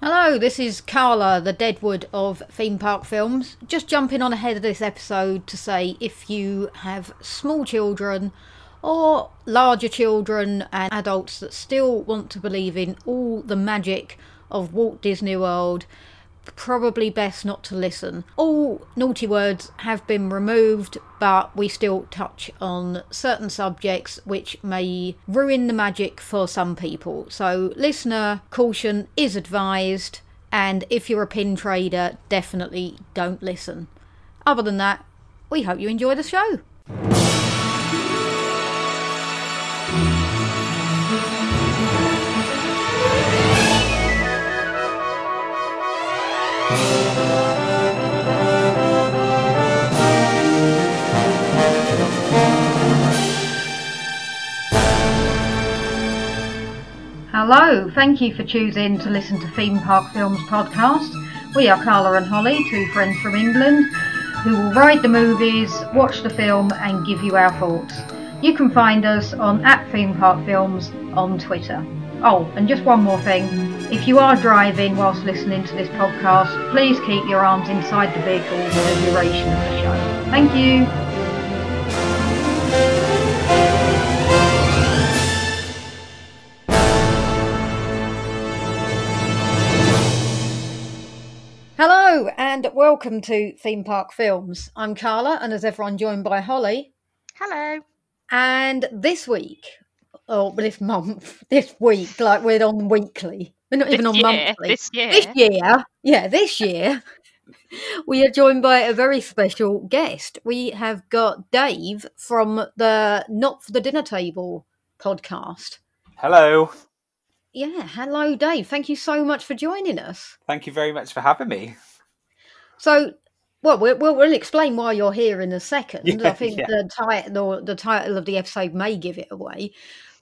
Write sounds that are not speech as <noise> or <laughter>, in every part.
Hello, this is Carla, the Deadwood of theme park films. Just jumping on ahead of this episode to say if you have small children or larger children and adults that still want to believe in all the magic of Walt Disney World, probably best not to listen. All naughty words have been removed, but we still touch on certain subjects which may ruin the magic for some people. So, listener caution is advised, and if you're a pin trader, definitely don't listen. Other than that, we hope you enjoy the show. Hello, thank you for choosing to listen to Theme Park Films podcast. We are Carla and Holly, two friends from England, who will ride the movies, watch the film, and give you our thoughts. You can find us on at Theme Park Films on Twitter. Oh, and just one more thing. If you are driving whilst listening to this podcast, please keep your arms inside the vehicle for the duration of the show. Thank you. Hello and welcome to Theme Park Films. I'm Carla, and as ever, I'm joined by Holly. Hello. And this week, oh, or this month, <laughs> this week, like we're on weekly, we're not even This on year, monthly. This year. This year, yeah, this year, <laughs> we are joined by a very special guest. We have got Dave from the Not for the Dinner Table podcast. Hello. Yeah, hello, Dave. Thank you so much for joining us. Thank you very much for having me. So, well, we'll, we'll, we'll explain why you're here in a second. Yeah, I think yeah. the title, the title of the episode may give it away.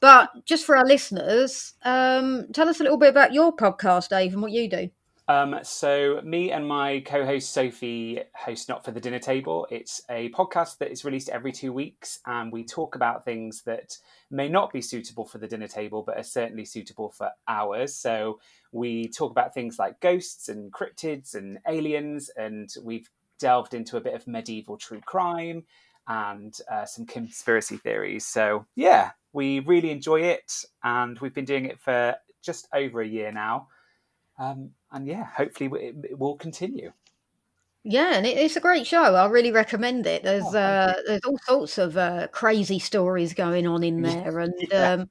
But just for our listeners, um, tell us a little bit about your podcast, Dave, and what you do. Um, so, me and my co host Sophie host Not for the Dinner Table. It's a podcast that is released every two weeks, and we talk about things that may not be suitable for the dinner table, but are certainly suitable for ours. So, we talk about things like ghosts and cryptids and aliens, and we've delved into a bit of medieval true crime and uh, some conspiracy theories. So, yeah, we really enjoy it, and we've been doing it for just over a year now. Um, and yeah, hopefully it, it will continue. Yeah, and it, it's a great show. I really recommend it. There's Oh, uh, there's all sorts of uh, crazy stories going on in there, and yeah. um,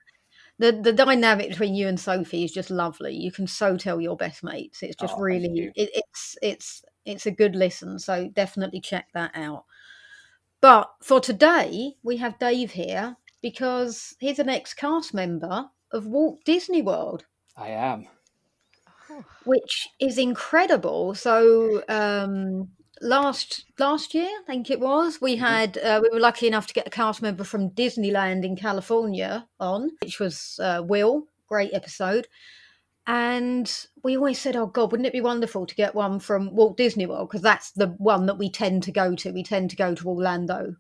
the the dynamic between you and Sophie is just lovely. You can so tell you're best mates. It's just Oh, really it, it's it's it's a good listen. So definitely check that out. But for today, we have Dave here because he's an ex cast member of Walt Disney World I am. Oh, which is incredible. So um, last last year, I think it was, we Mhm. had uh, we were lucky enough to get a cast member from Disneyland in California on, which was uh, Will. Great episode. And we always said, "Oh God, wouldn't it be wonderful to get one from Walt Disney World? Because that's the one that we tend to go to. We tend to go to Orlando.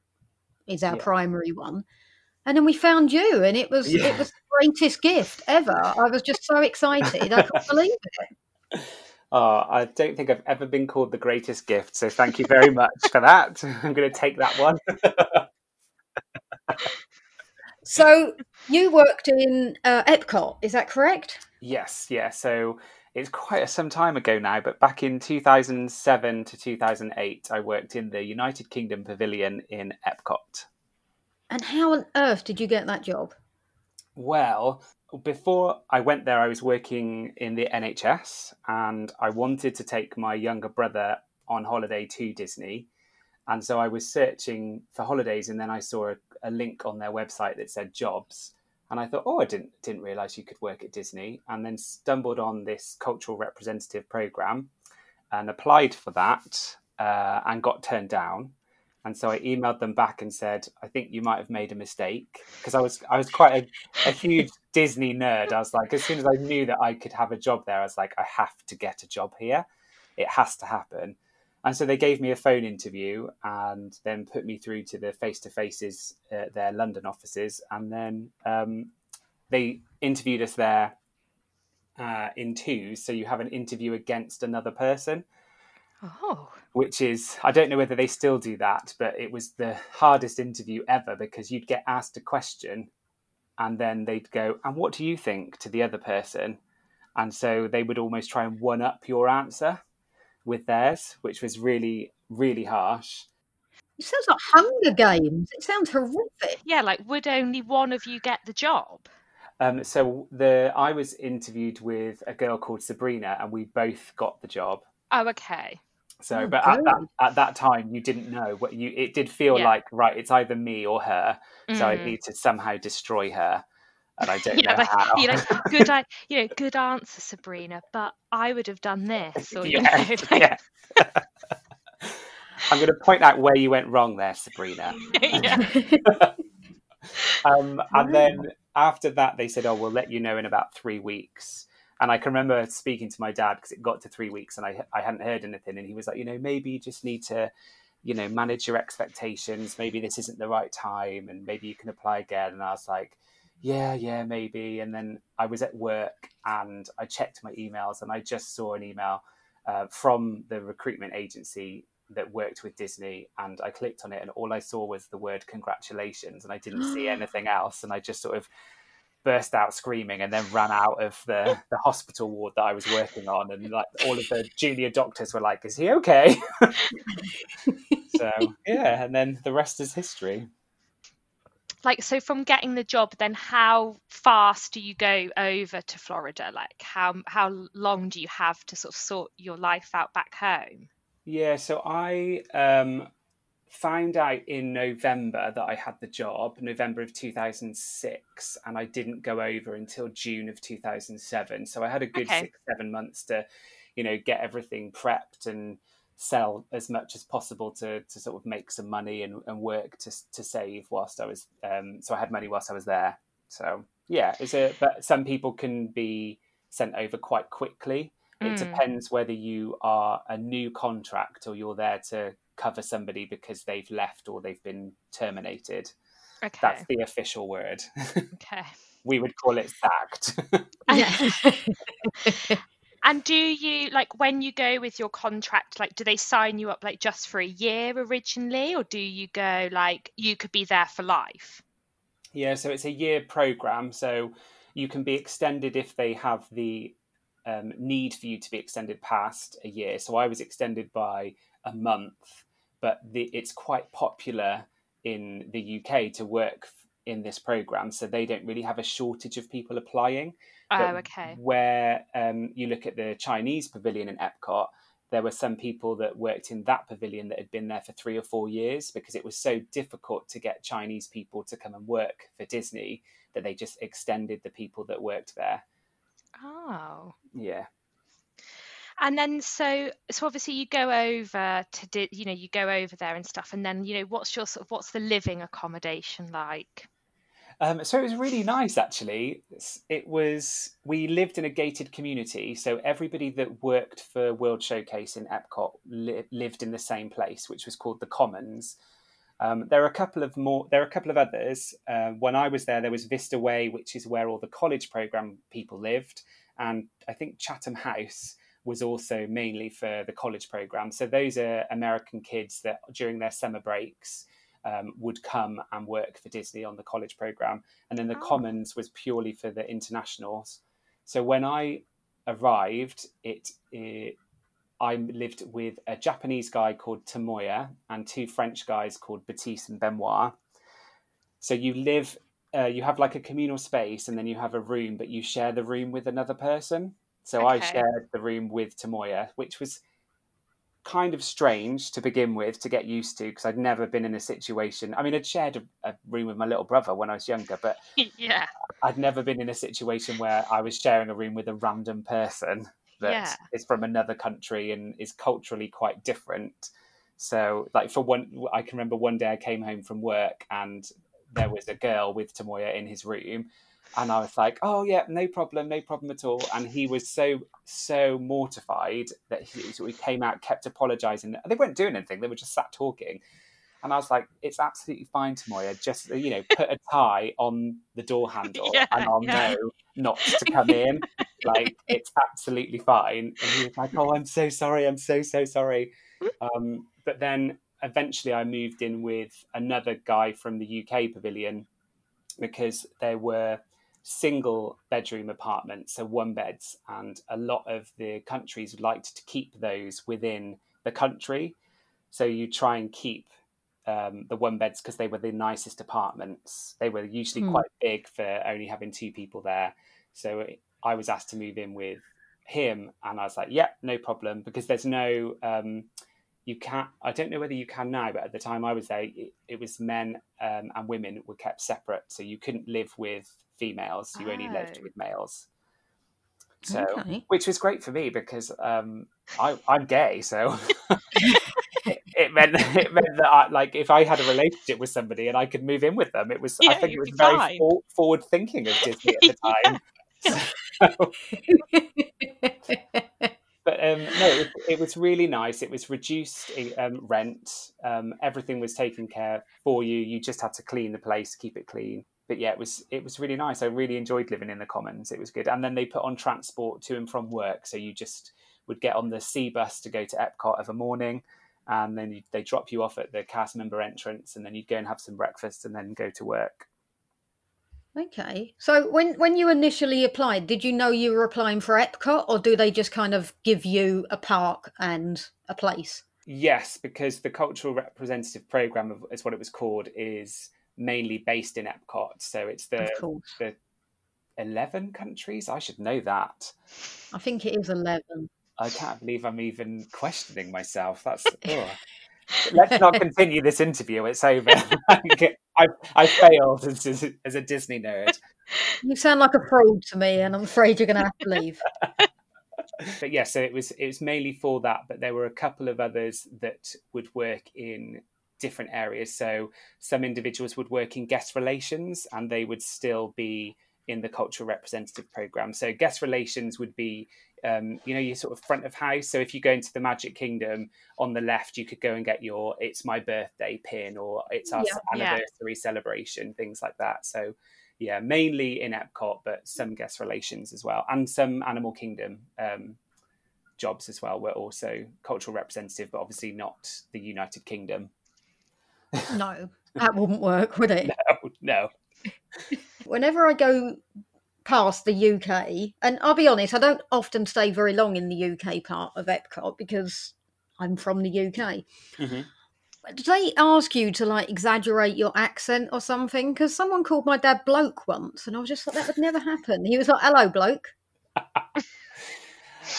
Is our Yeah. primary one." And then we found you, and it was it was the greatest gift ever. I was just so excited. I couldn't <laughs> believe it. Oh, I don't think I've ever been called the greatest gift, so thank you very much for that. <laughs> I'm going to take that one. So you worked in uh, Epcot, is that correct? yes, yeah. So it's quite a, some time ago now, but back in 2007 to 2008, I worked in the United Kingdom Pavilion in Epcot. And how on earth did you get that job? Well, before I went there, I was working in the NHS and I wanted to take my younger brother on holiday to Disney. And so I was searching for holidays and then I saw a, a link on their website that said jobs. And I thought, oh, I didn't didn't realize you could work at Disney. And then stumbled on this cultural representative program and applied for that uh, and got turned down. And so I emailed them back and said, I think you might have made a mistake because I was I was quite a, a huge <laughs> Disney nerd. I was like, as soon as I knew that I could have a job there, I was like, I have to get a job here. It has to happen. And so they gave me a phone interview and then put me through to the face to faces, uh, their London offices. And then um, they interviewed us there uh, in twos, so you have an interview against another person. Oh. Which is, I don't know whether they still do that, but it was the hardest interview ever because you'd get asked a question and then they'd go, And what do you think to the other person? And so they would almost try and one up your answer with theirs, which was really, really harsh. It sounds like Hunger Games. It sounds horrific. Yeah, like would only one of you get the job? Um, so the I was interviewed with a girl called Sabrina, and we both got the job. Oh, okay. So, Oh, but at that at that time, you didn't know what you. It did feel Yeah. like right. It's either me or her. So I Mm. need to somehow destroy her, and I don't Yeah, know like, how. you know, good, I, you know, good answer, Sabrina. But I would have done this, or you <laughs> know, yeah, like, yeah. I'm going to point out where you went wrong there, Sabrina. <laughs> yeah. <laughs> Um, and then after that, they said, "Oh, we'll let you know in about three weeks." And I can remember speaking to my dad because it got to three weeks and I I hadn't heard anything, and he was like, "You know, maybe you just need to, you know, manage your expectations. Maybe this isn't the right time, and maybe you can apply again." And I was like, "Yeah, yeah, maybe." And then I was at work and I checked my emails, and I just saw an email uh, from the recruitment agency that worked with Disney and I clicked on it and all I saw was the word congratulations and I didn't see <gasps> anything else and I just sort of burst out screaming and then ran out of the, <laughs> the hospital ward that I was working on. And like all of the junior doctors were like is he okay? <laughs> So yeah and then the rest is history. Like so from getting the job then how fast do you go over to florida? Like how how long do you have to sort of sort your life out back home? Yeah, so I um, found out in November that I had the job, November of 2006, and I didn't go over until June of 2007. So I had a good Okay. six, seven months to, you know, get everything prepped and sell as much as possible to, to sort of make some money and, and work to, to save whilst I was, um, so I had money whilst I was there. So yeah, it's a, but some people can be sent over quite quickly. It Mm. depends whether you are a new contract or you're there to cover somebody because they've left or they've been terminated. okay That's the official word. <laughs> okay we would call it sacked. <laughs> Yeah. and do you like when you go with your contract like do they sign you up like just for a year originally or do you go like you could be there for life yeah, so it's a year program. So you can be extended if they have the um, need for you to be extended past a year. So I was extended by a month, but the, it's quite popular in the UK to work in this program. So they don't really have a shortage of people applying. oh But okay Where um, you look at the Chinese pavilion in Epcot, there were some people that worked in that pavilion that had been there for three or four years because it was so difficult to get Chinese people to come and work for Disney that they just extended the people that worked there. oh Yeah. And then so so obviously you go over to di- you know you go over there and stuff and then you know what's your sort of what's the living accommodation like? Um, so it was really nice, actually. It was we lived in a gated community, so everybody that worked for World Showcase in Epcot li- lived in the same place, which was called the Commons. Um, there are a couple of more. There are a couple of others. Uh, when I was there, there was Vista Way, which is where all the college program people lived, and I think Chatham House was also mainly for the college program. So those are American kids that during their summer breaks um, would come and work for Disney on the college program, and then the Oh. Commons was purely for the internationals. So when I arrived, it, it I lived with a Japanese guy called Tomoya and two French guys called Baptiste and Benoit. So you live, uh, you have like a communal space, and then you have a room, but you share the room with another person. So I shared the room with Tomoya, which was kind of strange to begin with to get used to because I'd never been in a situation. I mean, I'd shared a, a room with my little brother when I was younger, but <laughs> yeah. I'd never been in a situation where I was sharing a room with a random person that Yeah. is from another country and is culturally quite different. So, like for one, I can remember one day I came home from work and there was a girl with Tomoya in his room, and I was like, "Oh yeah, no problem, no problem at all." And he was so so mortified that he, so he came out, kept apologising. They weren't doing anything; they were just sat talking. And I was like, it's absolutely fine, Tomoya. Just, you know, put a tie on the door <laughs> handle Yeah, and I'll yeah. know not to <laughs> come in. like, <laughs> it's absolutely fine. And he was like, oh, I'm so sorry. I'm so, so sorry. Um, but then eventually I moved in with another guy from the UK pavilion because there were single bedroom apartments, so one beds, and a lot of the countries liked to keep those within the country. So you try and keep um, the one beds because they were the nicest apartments. They were usually Hmm. quite big for only having two people there. So I was asked to move in with him, and I was like, "Yeah, no problem," because there's no. Um, you can't. I don't know whether you can now, but at the time I was there, it, it was men um, and women were kept separate, so you couldn't live with females. You only lived Oh. with males. So, Okay. which was great for me because um, I, I'm gay, so <laughs> it, it meant it meant that I, like if I had a relationship with somebody and I could move in with them, it was I think it was very fine. forward thinking of Disney at the <laughs> time. <laughs> So- but um, no, it, it was really nice. It was reduced um, rent. Um, everything was taken care for you. You just had to clean the place, keep it clean. But yeah, it was it was really nice. I really enjoyed living in the Commons. It was good. And then they put on transport to and from work, so you just would get on the C bus to go to Epcot of a morning, and then you, they drop you off at the cast member entrance, and then you'd go and have some breakfast, and then go to work. Okay. So when when you initially applied, did you know you were applying for Epcot, or do they just kind of give you a park and a place? Yes, because the cultural representative program of, is what it was called is mainly based in Epcot. So it's the the eleven countries. I should know that. I think it is eleven. I can't believe I'm even questioning myself. That's <laughs> oh. Let's not continue this interview. It's over. <laughs> I I failed as, as, a Disney nerd. You sound like a fraud to me, and I'm afraid you're going to have to leave. <laughs> But yeah, so it was it was mainly for that. But there were a couple of others that would work in different areas. So some individuals would work in guest relations, and they would still be in the cultural representative program. So guest relations would be, um, you know, your sort of front of house. So if you go into the Magic Kingdom on the left, you could go and get your "It's my birthday" pin or "It's our Yeah. Yeah. anniversary celebration," things like that. So yeah, mainly in Epcot, but some guest relations as well, and some Animal Kingdom um, jobs as well We're also cultural representative, but obviously not the United Kingdom. No, <laughs> that wouldn't work, would it? No, no. Whenever I go past the UK, and I'll be honest, I don't often stay very long in the UK part of Epcot because I'm from the UK. Mhm. Do they ask you to like exaggerate your accent or something? Because someone called my dad bloke once, and I was just like, that would never happen. He was like, "Hello, bloke."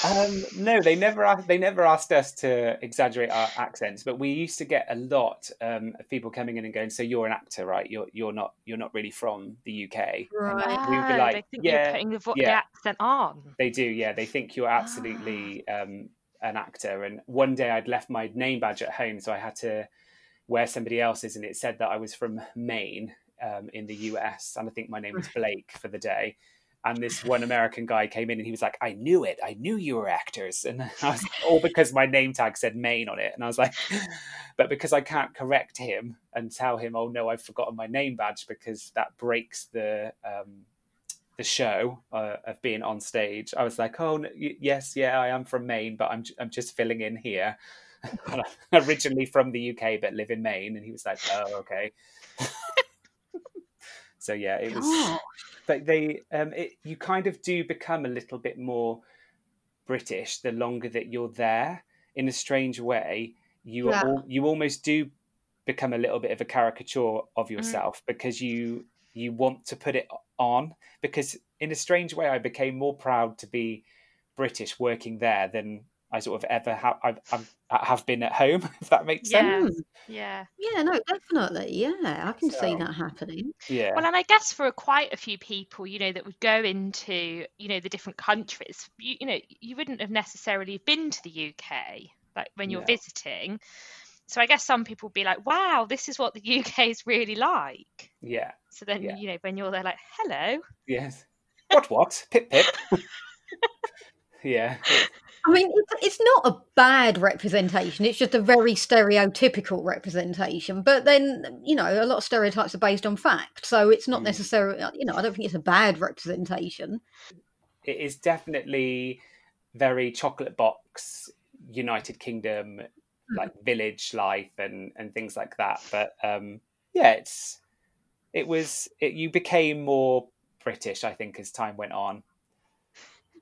Um, no, they never asked, they never asked us to exaggerate our accents, but we used to get a lot um, of people coming in and going, "So you're an actor, right? You're you're not you're not really from the UK." Right. we would be like, they think "Yeah, you're putting the, vo- the accent on. They do, yeah. They think you're absolutely um, an actor. And one day I'd left my name badge at home, so I had to wear somebody else's, and it said that I was from Maine um, in the US, and I think my name was <laughs> Blake for the day. And this one American guy came in, and he was like, "I knew it. I knew you were actors." And <laughs> I was like, all because my name tag said Maine on it, and I was like, <gasps> "But because I can't correct him and tell him, oh no, I've forgotten my name badge,' because that breaks the." Um, the show uh, of being on stage, I was like, "Oh n- y- yes, yeah, I am from Maine, but I'm I'm just filling in here. <laughs> <laughs> Originally from the UK, but live in Maine." And he was like, "Oh, okay." So yeah, it was. Oh, But they, um, it, you kind of do become a little bit more British the longer that you're there. In a strange way, you Yeah. are al- you almost do become a little bit of a caricature of yourself because you you want to put it on because in a strange way I became more proud to be British working there than I sort of ever have I've, I've, have been at home <laughs> if that makes Yeah. sense hmm. Yeah. yeah, no, definitely. Yeah, I can see that happening. yeah Well, and I guess for quite a few people, you know, that would go into, you know, the different countries, you, you know, you wouldn't have necessarily been to the UK, like when you're No. visiting. So I guess some people would be like, wow, this is what the <laughs> UK is really like. yeah So then, Yeah. you know, when you're there, like, hello. yes what what pip pip <laughs> yeah I mean, it's, it's not a bad representation. It's just a very stereotypical representation. But then, you know, a lot of stereotypes are based on fact. So it's not Mm. necessarily, you know, I don't think it's a bad representation. it is definitely very chocolate box united kingdom like village life and and things like that but um yeah it's it was it, you became more british i think as time went on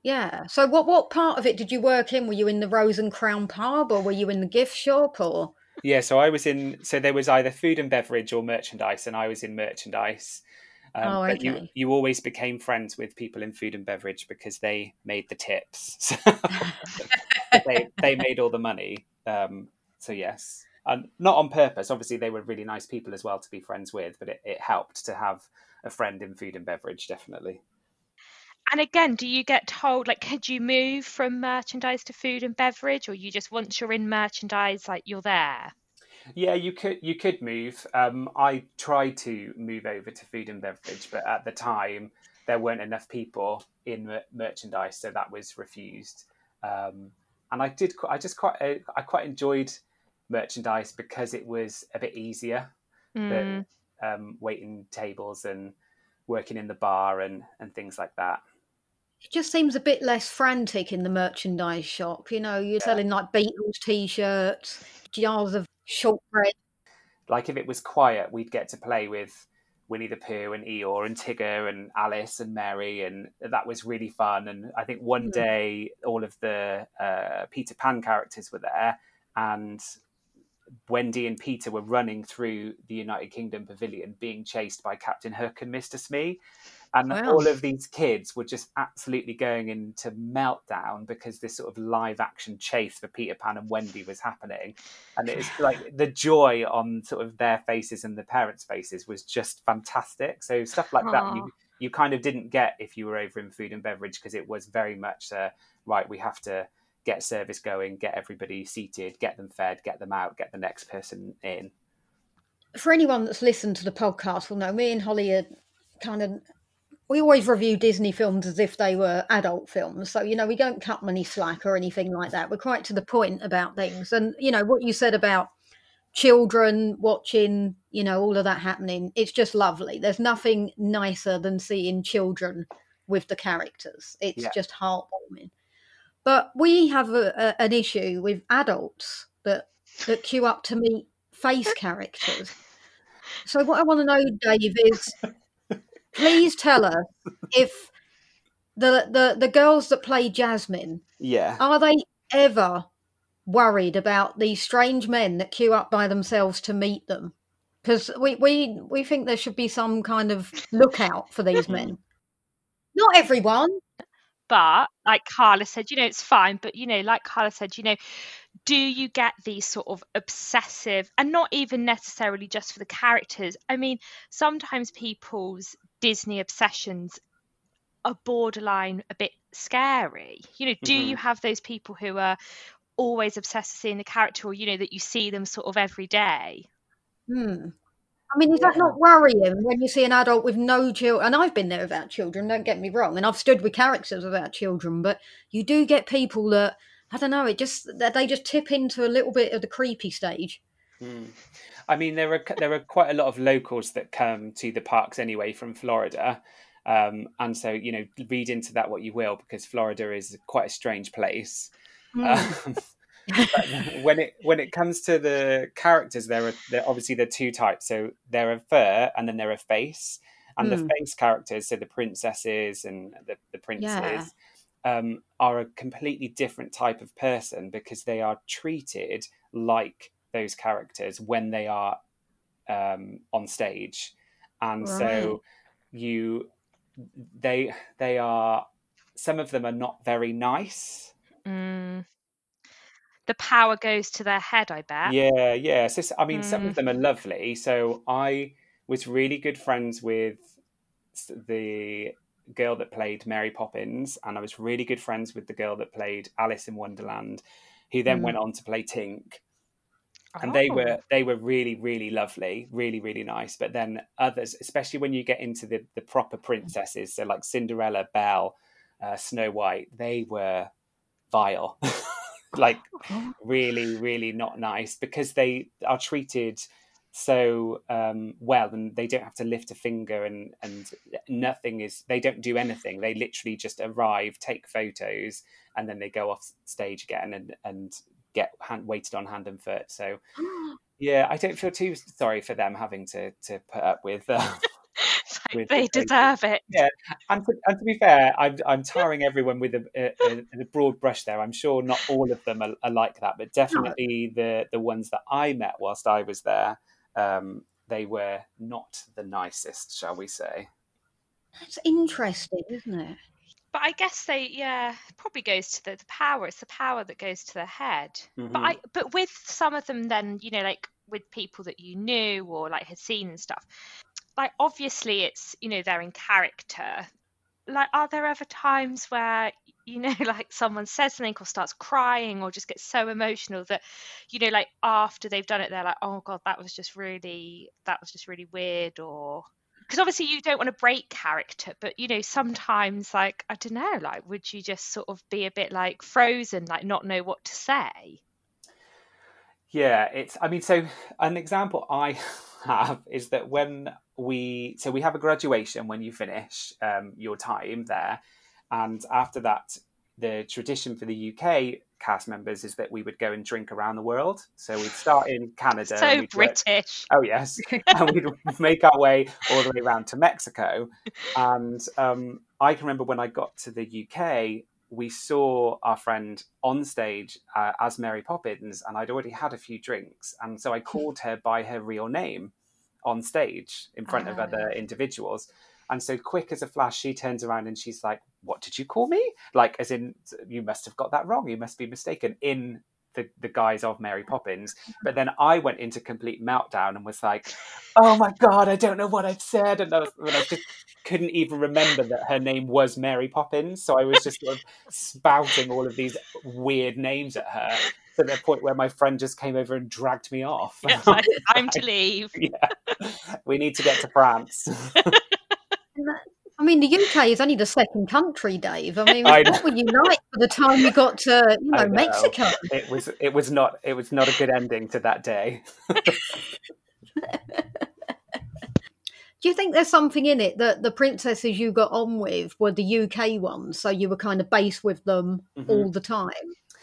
Yeah. So what what part of it did you work in? Were you in the Rose and Crown pub or were you in the gift shop or? Yeah so i was in so there was either food and beverage or merchandise and i was in merchandise. Um, Oh, but you, okay. you always became friends with people in food and beverage because they made the tips. <laughs> So they, they made all the money. Um, so yes. And not on purpose. Obviously they were really nice people as well to be friends with but it, it helped to have a friend in food and beverage definitely And again, do you get told like could you move from merchandise to food and beverage, or you just once you're in merchandise, like you're there? Yeah, you could you could move. Um, I tried to move over to food and beverage, but at the time there weren't enough people in mer- merchandise, so that was refused. Um, and I did. I just quite. uh, I quite enjoyed merchandise because it was a bit easier. Mm. than um, waiting tables and working in the bar and and things like that. It just seems a bit less frantic in the merchandise shop? You know, you're selling like Beatles t-shirts, jars of shortbread. like if it was quiet, we'd get to play with Winnie the Pooh and Eeyore and Tigger and Alice and Mary, and that was really fun. And I think one Mm. day all of the uh, Peter Pan characters were there, and Wendy and Peter were running through the United Kingdom pavilion, being chased by Captain Hook and Mister Smee. And Wow. all of these kids were just absolutely going into meltdown because this sort of live action chase for Peter Pan and Wendy was happening and it's <sighs> like the joy on sort of their faces and the parents' faces was just fantastic. So stuff like that you you kind of didn't get if you were over in food and beverage because it was very much uh, right. We have to get service going, get everybody seated, get them fed, get them out, get the next person in. For anyone that's listened to the podcast will know me and Holly are kind of we always review Disney films as if they were adult films. So, you know, we don't cut money slack or anything like that. We're quite to the point about things. And, you know, what you said about children watching, you know, all of that happening, it's just lovely. There's nothing nicer than seeing children with the characters. It's Yeah. just heartwarming. But we have a, a, an issue with adults that that queue up to meet face characters. So what I want to know, Dave, is please tell us if the the the girls that play Jasmine Yeah. are they ever worried about these strange men that queue up by themselves to meet them? Because we, we we think there should be some kind of lookout for these men. <laughs> Not everyone. But like Carla said, you know, it's fine. But you know, like Carla said, you know, do you get these sort of obsessive and not even necessarily just for the characters? I mean, sometimes people's Disney obsessions are borderline a bit scary. You know, do you have those people who are always obsessed with seeing the character or you know that you see them sort of every day? Hmm. I mean, is that not worrying when you see an adult with no children? And I've been there without children, don't get me wrong. And I've stood with characters without children, but you do get people that, I don't know, it just, that they just tip into a little bit of the creepy stage. Mm. I mean, there are there are quite a lot of locals that come to the parks anyway from Florida, um, and so you know, read into that what you will, because Florida is quite a strange place. Um, when it when it comes to the characters, there are there obviously there are two types. So there are fur, and then there are face. And Mm. the face characters, so the princesses and the, the princes, Yeah. um, are a completely different type of person because they are treated like those characters when they are um, on stage, and Right. so you they they are some of them are not very nice. Mm. The power goes to their head, I bet. Yeah, yeah. So, I mean, some Mm. of them are lovely. So I was really good friends with the girl that played Mary Poppins, and I was really good friends with the girl that played Alice in Wonderland, who then Mm. went on to play Tink. And they Oh. were they were really really lovely, really really nice. But then others, especially when you get into the the proper princesses, so like Cinderella, Belle, uh, Snow White, they were vile. <laughs> like really, really not nice because they are treated so um, well and they don't have to lift a finger and and nothing is they don't do anything they literally just arrive take photos and then they go off stage again and and get hand, waited on hand and foot so <gasps> yeah i don't feel too sorry for them having to to put up with uh, <laughs> with they the deserve it. Yeah, and to, and to be fair, I'm I'm tarring everyone with a, a, a, broad brush there. I'm sure not all of them are, are like that, but definitely no. the the ones that I met whilst I was there um, they were not the nicest, shall we say. That's interesting, isn't it? But I guess they, yeah, probably goes to the, the power. It's the power that goes to the head. Mm-hmm. But I, but with some of them, then you know, like with people that you knew or like had seen and stuff, like obviously it's you know they're in character. Like, are there ever times where you know, <laughs> like someone says something or starts crying or just gets so emotional that, you know, like after they've done it, they're like, oh God, that was just really, that was just really weird. Or, because obviously you don't want to break character, but, you know, sometimes, like, I don't know, like, would you just sort of be a bit like frozen, like not know what to say? Yeah, it's, I mean, so an example I <laughs> have is that when we, so we have a graduation when you finish um, your time there and after that, the tradition for the UK cast members is that we would go and drink around the world. So we'd start in Canada. So British. oh yes, and we'd <laughs> make our way all the way around to Mexico. And um, I can remember when I got to the UK, we saw our friend on stage uh, as Mary Poppins, and I'd already had a few drinks, and so I <laughs> called her by her real name on stage in front of other ah. individuals. And so, quick as a flash, she turns around and she's like, What did you call me? Like, as in, you must have got that wrong. You must be mistaken in the, the guise of Mary Poppins. But then I went into complete meltdown and was like, Oh my God, I don't know what I've said. And I, was, and I just couldn't even remember that her name was Mary Poppins. So I was just sort of spouting all of these weird names at her to the point where my friend just came over and dragged me off. Yeah, <laughs> time to leave. <laughs> yeah. We need to get to France. <laughs> I mean, the UK is only the second country, Dave. I mean, I what were you like by the time you got to, you know, know, Mexico? It was, it was not, it was not a good ending to that day. <laughs> Do you think there's something in it that the princesses you got on with were the UK ones, so you were kind of based with them mm-hmm. all the time?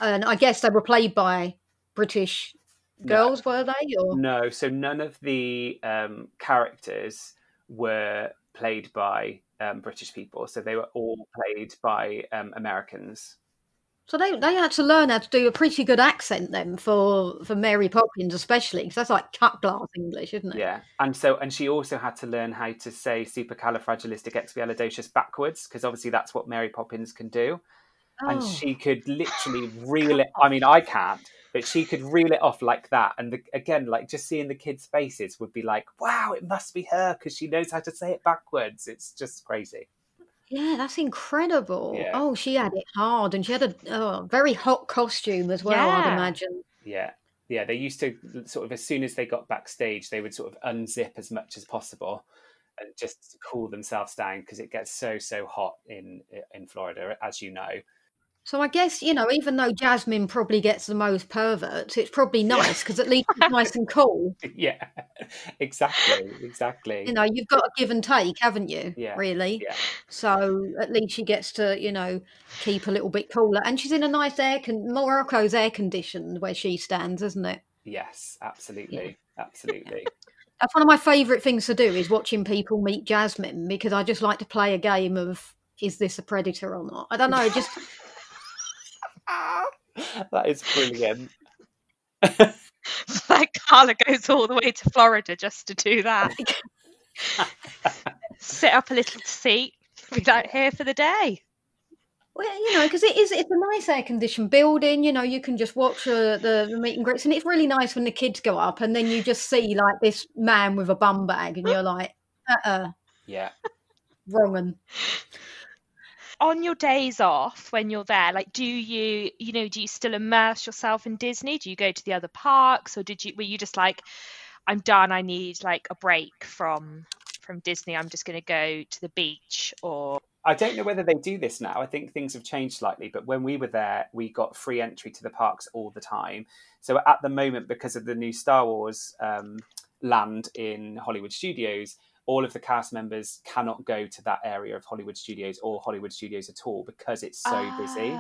And I guess they were played by British girls, no. were they? Or no? So none of the um, characters were played by um, British people, so they were all played by um, Americans. So they they had to learn how to do a pretty good accent then for for Mary Poppins especially because that's like cut glass English, isn't it? Yeah, and so and she also had to learn how to say supercalifragilisticexpialidocious backwards because obviously that's what Mary Poppins can do, oh. and she could literally <laughs> reel it. I mean, I can't, but she could reel it off like that. And the, again, like just seeing the kids' faces would be like, wow, it must be her because she knows how to say it backwards. It's just crazy. Yeah, that's incredible. Yeah. Oh, she had it hard and she had a oh, very hot costume as well, yeah. I'd imagine. Yeah. Yeah, they used to sort of, as soon as they got backstage, they would sort of unzip as much as possible and just cool themselves down because it gets so, so hot in in Florida, as you know. So I guess you know, even though Jasmine probably gets the most perverts, it's probably nice because at least it's nice and cool. <laughs> Yeah, exactly, exactly. You know, you've got a give and take, haven't you? Yeah, really. Yeah. So at least she gets to, you know, keep a little bit cooler, and she's in a nice air. Con- Morocco's air conditioned where she stands, isn't it? Yes, absolutely, yeah. absolutely. <laughs> That's one of my favourite things to do is watching people meet Jasmine because I just like to play a game of is this a predator or not? I don't know, just <laughs> that is brilliant. <laughs> like Carla goes all the way to Florida just to do that. <laughs> Sit up a little seat, be like here for the day. Well, you know, because it is it's a nice air conditioned building. You know, you can just watch uh, the, the meet and greets, and it's really nice when the kids go up, and then you just see like this man with a bum bag, and you're like, uh, uh yeah, wrong. And on your days off when you're there like do you you know do you still immerse yourself in disney do you go to the other parks or did you were you just like i'm done i need like a break from from disney i'm just going to go to the beach or I don't know whether they do this now. I think things have changed slightly, but when we were there, we got free entry to the parks all the time. So at the moment, because of the new Star Wars um, land in Hollywood Studios, all of the cast members cannot go to that area of Hollywood Studios or Hollywood Studios at all because it's so oh. busy.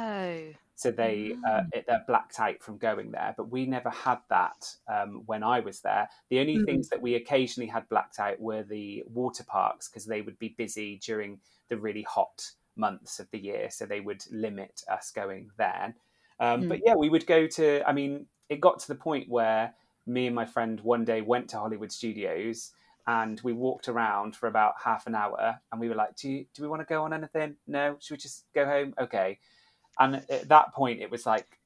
So they uh, Mm. it, they're blacked out from going there. But we never had that um, when I was there. The only Mm. things that we occasionally had blacked out were the water parks because they would be busy during the really hot months of the year, so they would limit us going there. Um, Mm. But yeah, we would go to. I mean, it got to the point where me and my friend one day went to Hollywood Studios and we walked around for about half an hour and we were like do you, do we want to go on anything? No? Should we just go home? Okay. And at that point it was like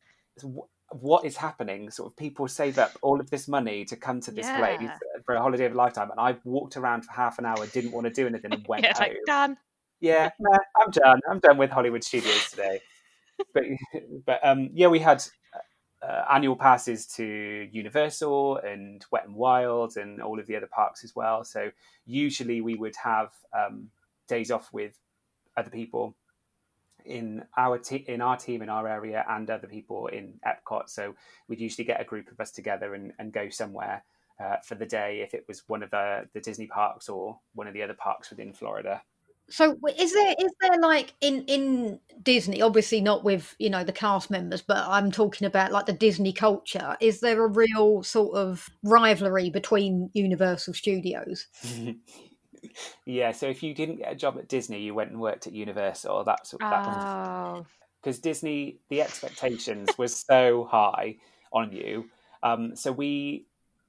what is happening? Sort of people save up all of this money to come to this place for a holiday of a lifetime and i walked around for half an hour didn't want to do anything and <laughs> went Yeah, home like done. yeah nah, <laughs> i'm done. I'm done with hollywood studios today. But <laughs> but um yeah we had uh, annual passes to Universal and Wet and Wild and all of the other parks as well. So usually we would have um, days off with other people in our te- in our team in our area and other people in Epcot. So we'd usually get a group of us together and, and go somewhere uh, for the day if it was one of the the Disney parks or one of the other parks within Florida. So is there is there like in in Disney, obviously not with you know the cast members, but I'm talking about like the Disney culture. Is there a real sort of rivalry between Universal Studios? <laughs> yeah. So if you didn't get a job at Disney, you went and worked at Universal. That's that was Oh. because Disney, the expectations was so high on you. Um, so we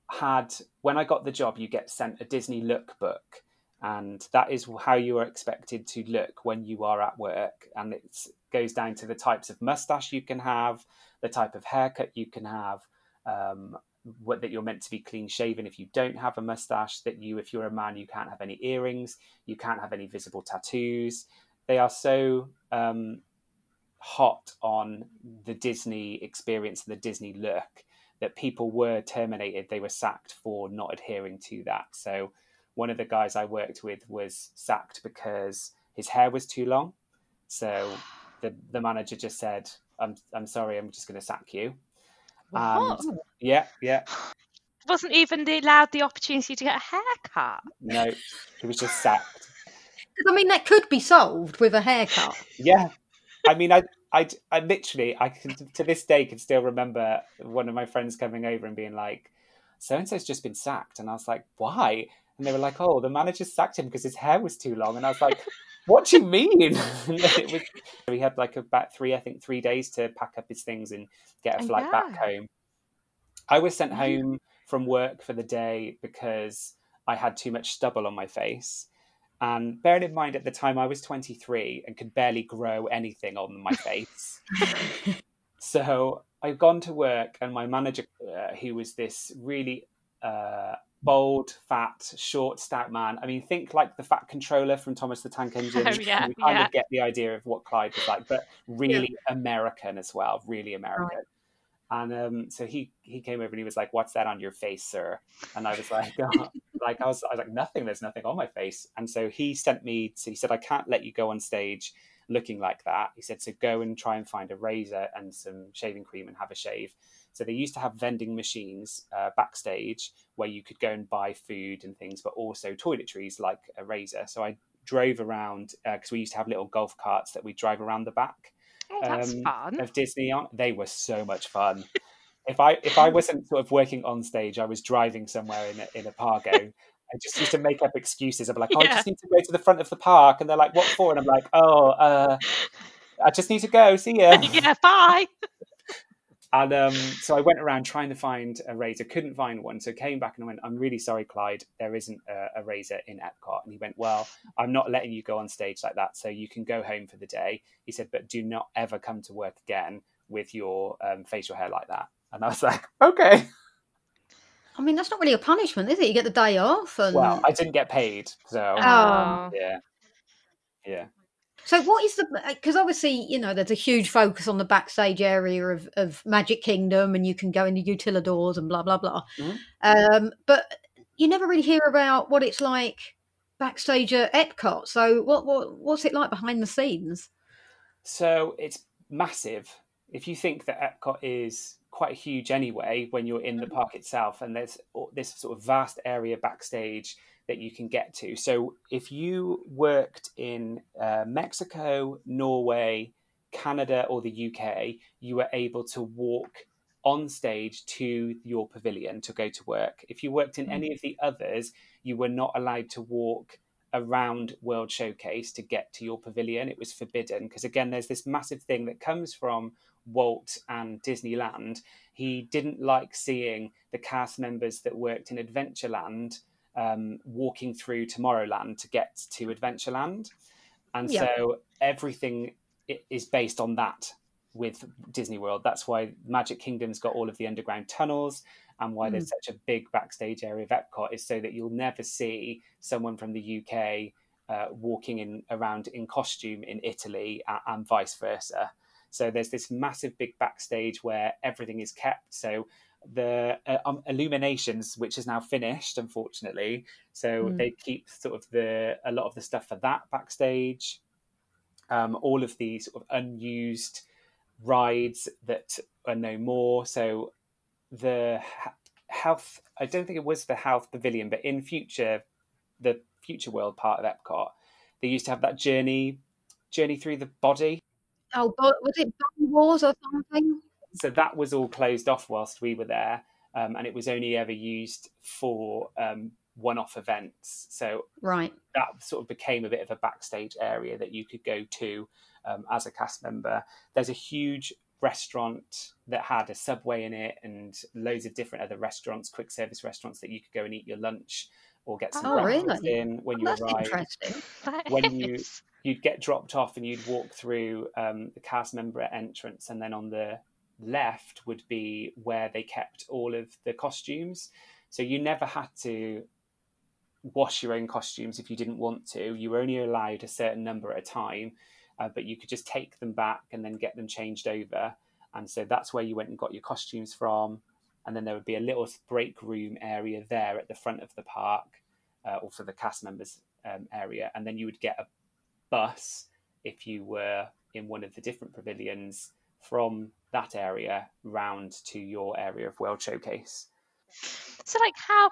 had when I got the job, you get sent a Disney lookbook, and that is how you are expected to look when you are at work. And it goes down to the types of mustache you can have, the type of haircut you can have. Um, what, that you're meant to be clean shaven if you don't have a mustache that you if you're a man you can't have any earrings you can't have any visible tattoos they are so um, hot on the Disney experience the Disney look that people were terminated. They were sacked for not adhering to that. So one of the guys I worked with was sacked because his hair was too long. So the the manager just said, "I'm I'm sorry, I'm just going to sack you." What? And yeah, yeah, Wasn't even allowed the opportunity to get a haircut. no, he was just sacked. <laughs> 'Cause, I mean, that could be solved with a haircut. Yeah, I mean, I, I, I literally, I can to this day can still remember one of my friends coming over and being like, "So and so's just been sacked," and I was like, "Why?" And they were like, "Oh, the manager sacked him because his hair was too long," and I was like. What do you mean? <laughs> Was, we had like about three, I think, three days to pack up his things and get a Oh, flight back home. I was sent home from work for the day because I had too much stubble on my face. And bearing in mind, at the time I was 23 and could barely grow anything on my <laughs> face. so I've gone to work, and my manager, uh, who was this really uh, bold, fat, short, stout man. I mean, think like the fat controller from Thomas the Tank Engine. Oh, <laughs> yeah, you kind yeah. of get the idea of what Clyde was like, but really American as well, really American. And um, so he he came over and he was like, "What's that on your face, sir?" And I was like, <laughs> oh, "Like I was, I was like, nothing. There's nothing on my face." And so he sent me. To, he said, "I can't let you go on stage looking like that." He said, "So go and try and find a razor and some shaving cream and have a shave." So they used to have vending machines uh, backstage where you could go and buy food and things, but also toiletries like a razor. So I drove around because we used to have little golf carts that we drive around the back Oh, that's um, fun. of Disney on. They were so much fun. if I if I wasn't sort of working on stage, I was driving somewhere in a, in a Pargo. I just used to make up excuses. I'm like, oh, I just need to go to the front of the park, and they're like, what for? And I'm like, oh, uh, I just need to go. See ya. <laughs> yeah, bye. <laughs> And um, so I went around trying to find a razor, couldn't find one. So came back and I went, I'm really sorry, Clyde, there isn't a, a razor in Epcot. And he went, Well, I'm not letting you go on stage like that. So you can go home for the day. He said, But do not ever come to work again with your um, facial hair like that. And I was like, Okay. I mean, that's not really a punishment, is it? You get the day off, and Well, I didn't get paid. So Oh. yeah. Yeah. So what is the because obviously you know there's a huge focus on the backstage area of, of Magic Kingdom and you can go into Utilidors and blah blah blah. Mhm. Um, but you never really hear about what it's like backstage at Epcot. So, what, what what's it like behind the scenes? So it's massive. If you think that Epcot is quite huge anyway, when you're in the park itself, and there's this sort of vast area backstage that you can get to. So if you worked in uh, Mexico, Norway, Canada, or the UK, you were able to walk on stage to your pavilion to go to work. If you worked in mm. any of the others, you were not allowed to walk around World Showcase to get to your pavilion. It was forbidden because, again, there's this massive thing that comes from Walt and Disneyland. He didn't like seeing the cast members that worked in Adventureland um, walking through Tomorrowland to get to Adventureland. And yeah. so everything is based on that with Disney World. That's why Magic Kingdom's got all of the underground tunnels and why mm. there's such a big backstage area of Epcot is so that you'll never see someone from the UK uh, walking in around in costume in Italy and, and vice versa. So there's this massive big backstage where everything is kept. So the uh, um, illuminations, which is now finished, unfortunately. So mm. they keep sort of the a lot of the stuff for that backstage. Um, all of the sort of unused rides that are no more. So the health, I don't think it was the health pavilion, but in future, the future world part of Epcot, they used to have that journey, journey through the body. Oh, was it Body Wars or something? So that was all closed off whilst we were there, um, and it was only ever used for um, one-off events. So right, that sort of became a bit of a backstage area that you could go to um, as a cast member. There's a huge restaurant that had a subway in it and loads of different other restaurants, quick service restaurants that you could go and eat your lunch or get some oh, breakfast really? in when you arrive. When you you'd get dropped off and you'd walk through um, the cast member entrance, and then on the left would be where they kept all of the costumes. So you never had to wash your own costumes if you didn't want to. You were only allowed a certain number at a time, uh, but you could just take them back and then get them changed over. And so that's where you went and got your costumes from. And then there would be a little break room area there at the front of the park, uh, or for the cast members um, area. And then you would get a bus if you were in one of the different pavilions from that area round to your area of World Showcase. So, like, how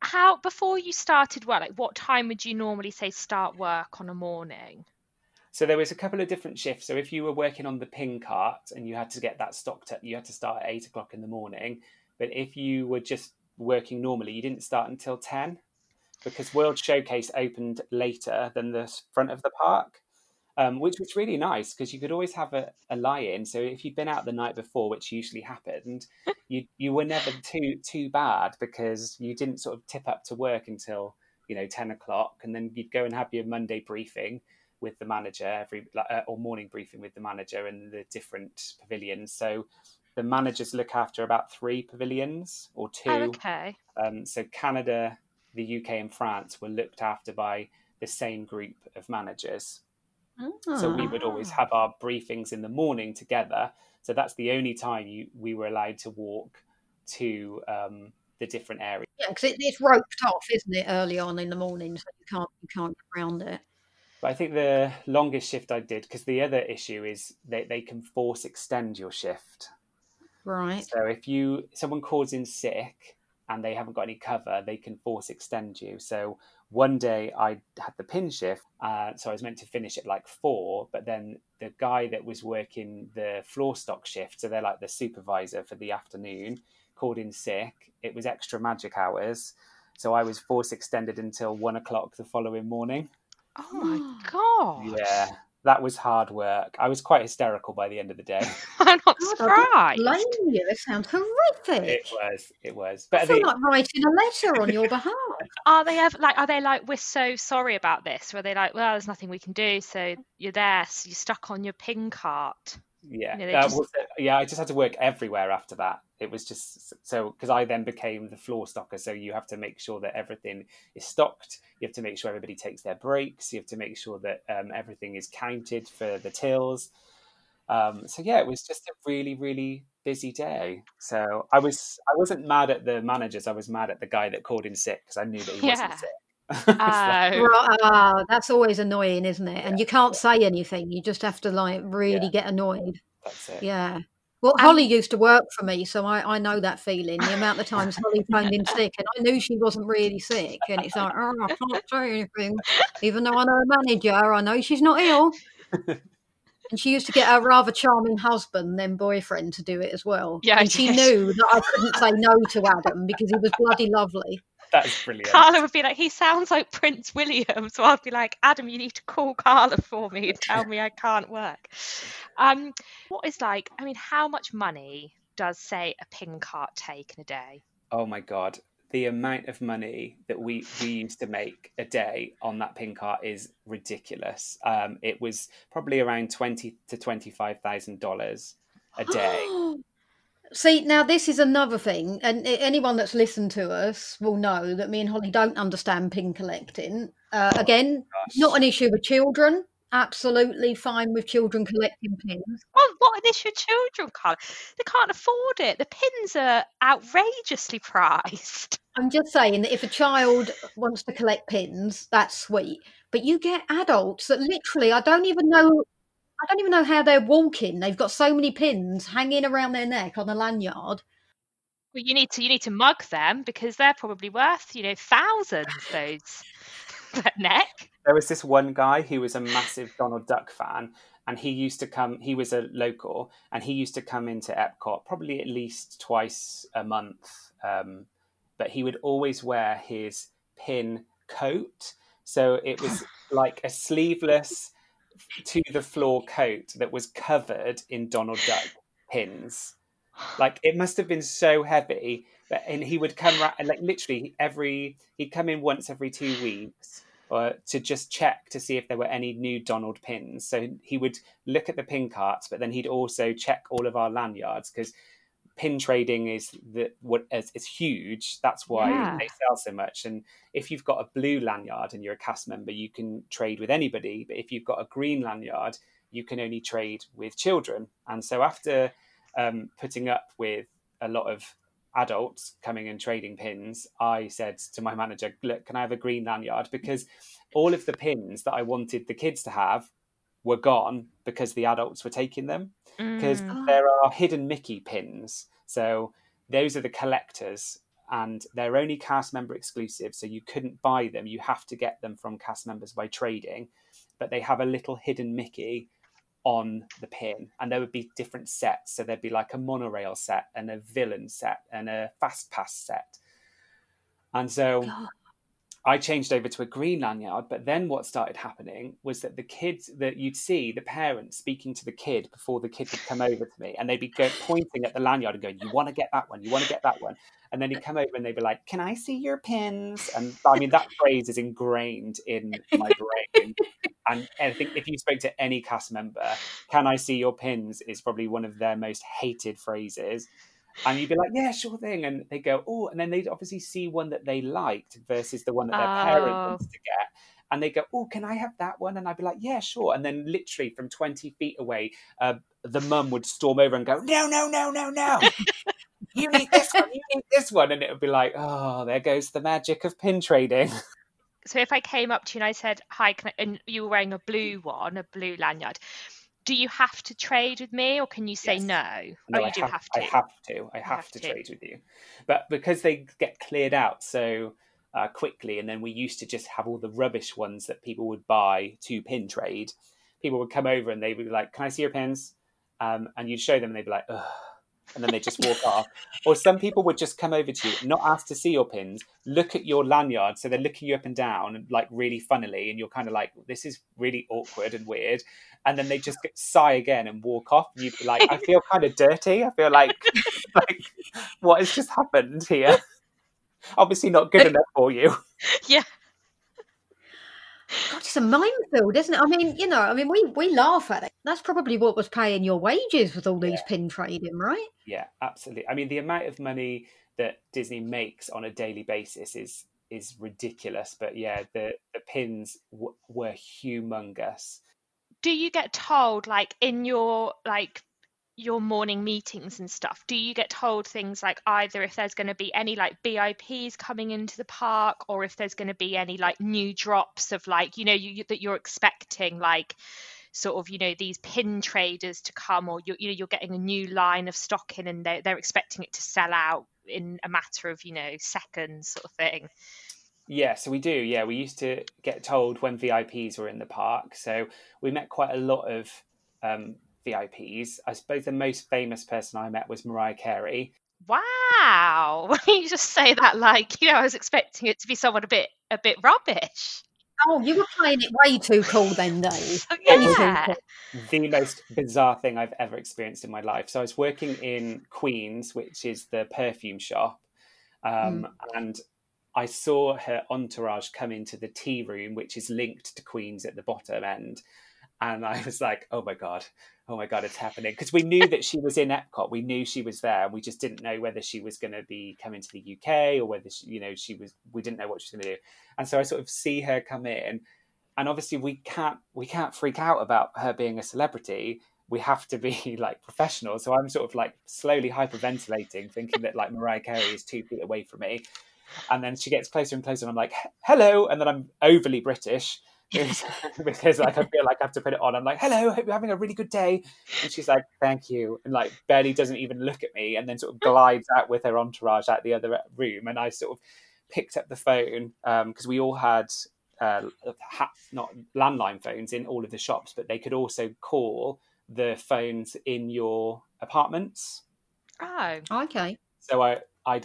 how before you started work, like, what time would you normally say start work on a morning? So there was a couple of different shifts. So if you were working on the pin cart and you had to get that stocked up, you had to start at eight o'clock in the morning. But if you were just working normally, you didn't start until ten because World Showcase opened later than the front of the park um, which was really nice because you could always have a, a lie-in. So if you'd been out the night before, which usually happened, <laughs> you you were never too too bad because you didn't sort of tip up to work until you know ten o'clock, and then you'd go and have your Monday briefing with the manager every uh, or morning briefing with the manager and the different pavilions. So the managers look after about three pavilions or two. Oh, okay. Um, so Canada, the UK, and France were looked after by the same group of managers. So we would always ah. have our briefings in the morning together. So that's the only time you, we were allowed to walk to um, the different areas. Yeah, because it, it's roped off, isn't it, early on in the morning, so you can't you can't get around it. But I think the longest shift I did, because the other issue is they, they can force extend your shift. Right. So if you someone calls in sick and they haven't got any cover, they can force extend you. So one day I had the pin shift, uh, so I was meant to finish at like four, but then the guy that was working the floor stock shift, so they're like the supervisor for the afternoon, called in sick. It was extra magic hours, so I was force extended until one o'clock the following morning. Oh my <gasps> god! Yeah, that was hard work. I was quite hysterical by the end of the day. <laughs> I'm not oh, surprised. Blame you. It sounds horrific. It was. It was. But I feel like writing a letter on your behalf. <laughs> Are they ever like? Are they like? We're so sorry about this. Or are they like? Well, there's nothing we can do. So you're there. So you're stuck on your pin cart. Yeah, you know, just... was, yeah. I just had to work everywhere after that. It was just so because I then became the floor stocker. So you have to make sure that everything is stocked. You have to make sure everybody takes their breaks. You have to make sure that um, everything is counted for the tills. Um, so yeah, it was just a really, really busy day. So I was I wasn't mad at the managers. I was mad at the guy that called in sick because I knew that he yeah. wasn't sick. <laughs> Oh. uh, that's always annoying, isn't it? And you can't say anything. You just have to like really Yeah. get annoyed. That's it. Yeah. Well, Um, Holly used to work for me, so I, I know that feeling. The amount of times Holly phoned in sick, and I knew she wasn't really sick, and it's like, oh, I can't <laughs> say anything, even though I know a manager. I know she's not ill. <laughs> And she used to get her rather charming husband, then boyfriend, to do it as well. Yeah, and she knew that I couldn't say no to Adam because he was bloody lovely. That's brilliant. Carla would be like, he sounds like Prince William. So I'd be like, Adam, you need to call Carla for me and tell me I can't work. Um, what is like, I mean, how much money does, say, a pin cart take in a day? Oh my god, the amount of money that we we used to make a day on that pin cart is ridiculous. Um, it was probably around twenty to twenty five thousand dollars a day. <gasps> <gasps> See, now this is another thing, and anyone that's listened to us will know that me and Holly don't understand pin collecting. Uh, again, Gosh. not an issue with children. Absolutely fine with children collecting pins. Well, what an issue with children, Carla. They can't afford it. The pins are outrageously priced. <laughs> I'm just saying that if a child wants to collect pins, that's sweet. But you get adults that literally, I don't even know, I don't even know how they're walking. They've got so many pins hanging around their neck on a lanyard. Well, you need to you need to mug them because they're probably worth, you know, thousands those <laughs> that neck. There was this one guy who was a massive Donald Duck fan, and he used to come. He was a local, and he used to come into Epcot probably at least twice a month. Um, but he would always wear his pin coat, so it was <laughs> like a sleeveless to the floor coat that was covered in Donald Duck pins. Like it must have been so heavy. But, and he would come ra- like literally every he'd come in once every two weeks uh, to just check to see if there were any new Donald pins. So he would look at the pin carts, but then he'd also check all of our lanyards because pin trading is the what is it's huge. That's why Yeah. they sell so much. And if you've got a blue lanyard and you're a cast member, you can trade with anybody. But if you've got a green lanyard, you can only trade with children. And so after um, putting up with a lot of adults coming and trading pins, I said to my manager, "Look, can I have a green lanyard?" Because all of the pins that I wanted the kids to have were gone because the adults were taking them. Because Mm. there are hidden Mickey pins, so those are the collectors, and they're only cast member exclusive. So you couldn't buy them; you have to get them from cast members by trading. But they have a little hidden Mickey on the pin and there would be different sets so there'd be like a monorail set and a villain set and a fast pass set and so God. I changed over to a green lanyard but then what started happening was that the kids that you'd see the parents speaking to the kid before the kid would come over to me and they'd be go, pointing at the lanyard and going you want to get that one you want to get that one and then he'd come over and they'd be like can i see your pins and i mean that phrase is ingrained in my brain and I think if you spoke to any cast member, "Can I see your pins?" is probably one of their most hated phrases. And you'd be like, "Yeah, sure thing," and they go, "Oh," and then they'd obviously see one that they liked versus the one that their parent Oh. wants to get, and they go, "Oh, can I have that one?" And I'd be like, "Yeah, sure." And then literally from twenty feet away, uh, the mum would storm over and go, "No, no, no, no, no." <laughs> You need this one. You need this one, and it would be like, "Oh, there goes the magic of pin trading." So if I came up to you and I said, "Hi," can I, and you were wearing a blue one, a blue lanyard, do you have to trade with me, or can you say Yes. no? No, oh, you I do have, have to. I have to. I have, have to, to. trade with you, but because they get cleared out so uh, quickly, and then we used to just have all the rubbish ones that people would buy to pin trade. People would come over and they would be like, "Can I see your pins?" Um, and you'd show them, and they'd be like, "Ugh," and then they just walk off. Or some people would just come over to you, not ask to see your pins, look at your lanyard, so they're looking you up and down, like really funnily, and you're kind of like, "This is really awkward and weird." and then they just sigh again and walk off. And you'd be like, I feel kind of dirty. I feel like, <laughs> like what has just happened here? Obviously not good enough for you. Yeah. God, it's a minefield, isn't it? I mean, you know, I mean, we we laugh at it. That's probably what was paying your wages with all these pin trading, right? Yeah, absolutely. I mean, the amount of money that Disney makes on a daily basis is is ridiculous. But yeah, the the pins w- were humongous. Do you get told, like in your like your morning meetings and stuff, do you get told things like either if there's going to be any like VIPs coming into the park or if there's going to be any like new drops of like, you know, you, that you're expecting like sort of, you know, these pin traders to come or you're, you know, you're getting a new line of stock in and they're, they're expecting it to sell out in a matter of, you know, seconds sort of thing? Yeah, so we do. Yeah, we used to get told when VIPs were in the park. So we met quite a lot of um, VIPs. I suppose the most famous person I met was Mariah Carey. Wow! <laughs> you just say that like you know I was expecting it to be someone a bit a bit rubbish. Oh, you were playing it way too cool then, though. <laughs> yeah. The most bizarre thing I've ever experienced in my life. So I was working in Queens, which is the perfume shop, um, mm. and I saw her entourage come into the tea room, which is linked to Queens at the bottom end. And I was like, oh my God, oh my god it's happening because we knew that she was in epcot. We knew she was there and we just didn't know whether she was going to be coming to the uk or whether she, you know she was we didn't know what she was going to do. And so i sort of see her come in and obviously we can't we can't freak out about her being a celebrity. We have to be <laughs> like professional. So i'm sort of like slowly hyperventilating thinking that like mariah carey is two feet away from me. And then she gets closer and closer and i'm like hello and then i'm overly british <laughs> because like I feel like I have to put it on. I'm like, "Hello, hope you're having a really good day," and she's like, "Thank you," and like barely doesn't even look at me, and then sort of <laughs> glides out with her entourage out the other room. And I sort of picked up the phone because um, we all had uh, ha- not landline phones in all of the shops, but they could also call the phones in your apartments. Oh, okay. So I I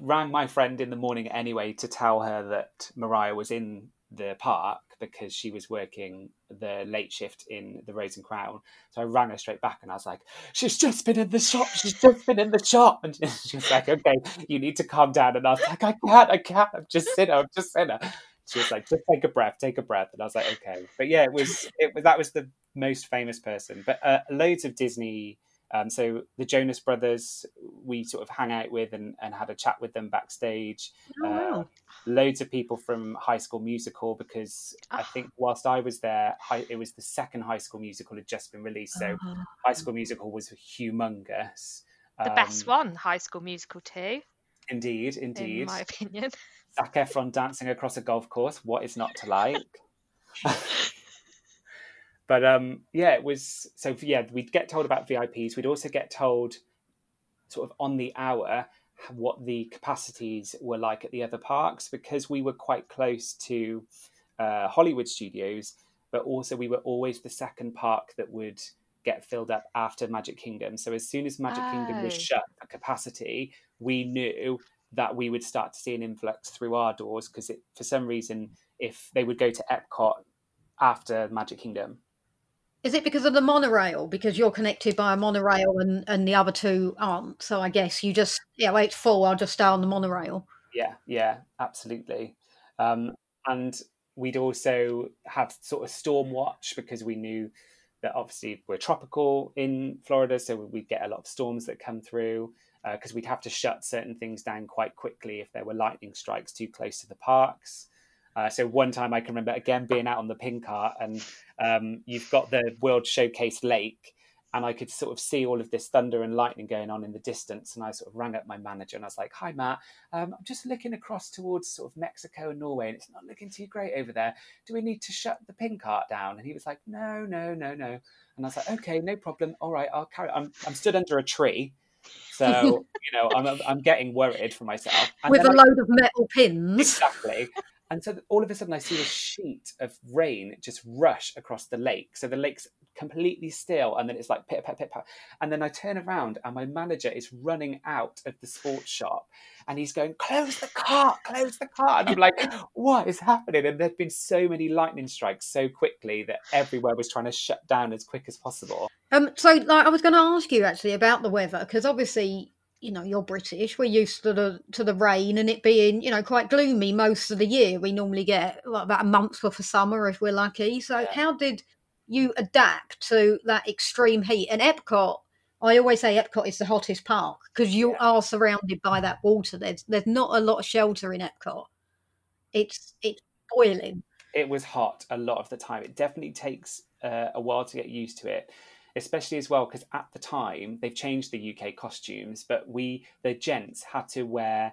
rang my friend in the morning anyway to tell her that Mariah was in the park because she was working the late shift in the Rose and Crown. So I rang her straight back and I was like, She's just been in the shop. She's just been in the shop. And <laughs> she was like, Okay, you need to calm down. And I was like, I can't, I can't. I'm just sinner. I'm just sinner. She was like, Just take a breath, take a breath. And I was like, Okay. But yeah, it was, it was, that was the most famous person. But uh, loads of Disney um, so the Jonas Brothers, we sort of hang out with and, and had a chat with them backstage. Oh, wow. uh, loads of people from High School Musical because oh. I ah. think whilst I was there, high, it was the second High School Musical had just been released. So oh. High School Musical was humongous. The um, best one, High School Musical 2. Indeed, indeed. In my opinion. Zac Efron dancing across a golf course. What is not to like? <laughs> But um, yeah, it was so yeah. We'd get told about VIPs. We'd also get told sort of on the hour what the capacities were like at the other parks because we were quite close to uh, Hollywood studios, but also we were always the second park that would get filled up after Magic Kingdom. So as soon as Magic oh. Kingdom was oh. shut at capacity, we knew that we would start to see an influx through our doors because for some reason, if they would go to Epcot after Magic Kingdom, is it because of the monorail? Because you're connected by a monorail and, and the other two aren't. So I guess you just, yeah, wait, full. I'll just stay on the monorail. Yeah, yeah, absolutely. Um, and we'd also have sort of storm watch because we knew that obviously we're tropical in Florida, so we'd get a lot of storms that come through because uh, we'd have to shut certain things down quite quickly if there were lightning strikes too close to the parks. Uh, so one time I can remember again being out on the Pincart and um, you've got the World Showcase Lake, and I could sort of see all of this thunder and lightning going on in the distance. And I sort of rang up my manager and I was like, "Hi, Matt. Um, I'm just looking across towards sort of Mexico and Norway, and it's not looking too great over there. Do we need to shut the Pincart down?" And he was like, "No, no, no, no." And I was like, "Okay, no problem. All right, I'll carry." I'm I'm stood under a tree. So <laughs> you know, I'm I'm getting worried for myself. And With a I, load of metal pins. Exactly. And so all of a sudden, I see a sheet of rain just rush across the lake. So the lake's completely still, and then it's like pit, pit, pit, pit. And then I turn around, and my manager is running out of the sports shop, and he's going, "Close the car, close the car!" And I'm like, "What is happening?" And there'd been so many lightning strikes so quickly that everywhere was trying to shut down as quick as possible. Um, so like I was going to ask you actually about the weather because obviously you know you're British. We're used to the to the rain and it being you know quite gloomy most of the year. We normally get like, about a month's worth of summer if we're lucky. So yeah. how did you adapt to that extreme heat? And Epcot, I always say Epcot is the hottest park because you yeah. are surrounded by that water. There's there's not a lot of shelter in Epcot. It's it's boiling. It was hot a lot of the time. It definitely takes uh, a while to get used to it especially as well because at the time they've changed the UK costumes, but we the gents had to wear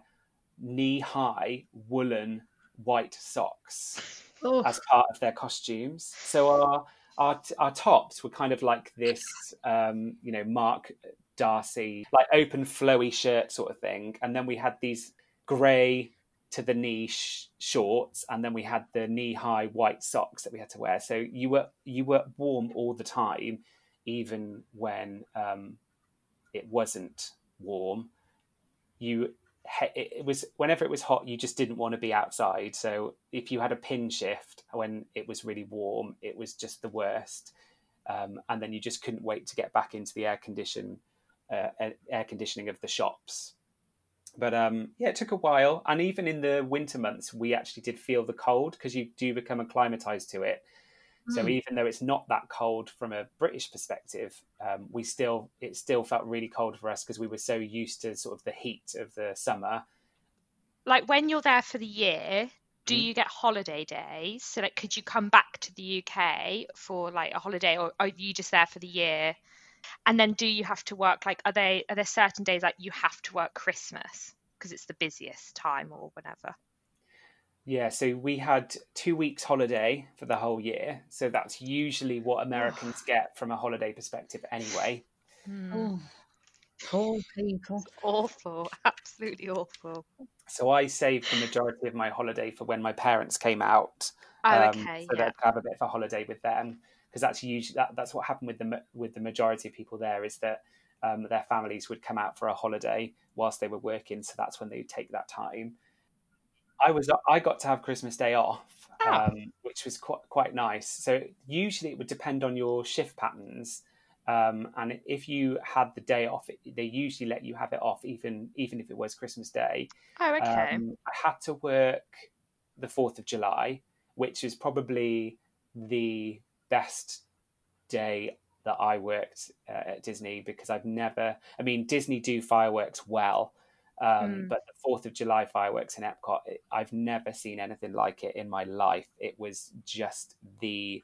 knee high woolen white socks Oh, as part of their costumes. So our our our tops were kind of like this, um, you know, Mark Darcy, like open flowy shirt sort of thing, and then we had these grey to the knee sh- shorts, and then we had the knee high white socks that we had to wear. So you were you were warm all the time, even when um, it wasn't warm. You it was whenever it was hot, you just didn't want to be outside. So if you had a pin shift when it was really warm, it was just the worst. Um, and then you just couldn't wait to get back into the air condition, uh, air conditioning of the shops. But um, yeah, it took a while, and even in the winter months, we actually did feel the cold because you do become acclimatized to it. So Mm. even though it's not that cold from a British perspective, um, we still it still felt really cold for us because we were so used to sort of the heat of the summer. Like when you're there for the year, do Mm. you get holiday days? So like could you come back to the UK for like a holiday or are you just there for the year? And then do you have to work like are they are there certain days like you have to work Christmas because it's the busiest time or whatever? Yeah, so we had two weeks holiday for the whole year. So that's usually what Americans <sighs> get from a holiday perspective, anyway. Oh, poor people. Awful, absolutely awful. So I saved the majority of my holiday for when my parents came out. Oh, um, okay, so yeah. that I have a bit of a holiday with them because that's usually that, that's what happened with the with the majority of people there is that um, their families would come out for a holiday whilst they were working, so that's when they would take that time. I was I got to have Christmas Day off, Oh. um, which was quite quite nice. So usually it would depend on your shift patterns, um, and if you had the day off, they usually let you have it off even even if it was Christmas Day. Oh, okay. Um, I had to work the 4th of July, which is probably the best day that I worked uh, at Disney because I've never, I mean, Disney do fireworks well, um, Mm. but the 4th of July fireworks in Epcot, it- I've never seen anything like it in my life. It was just the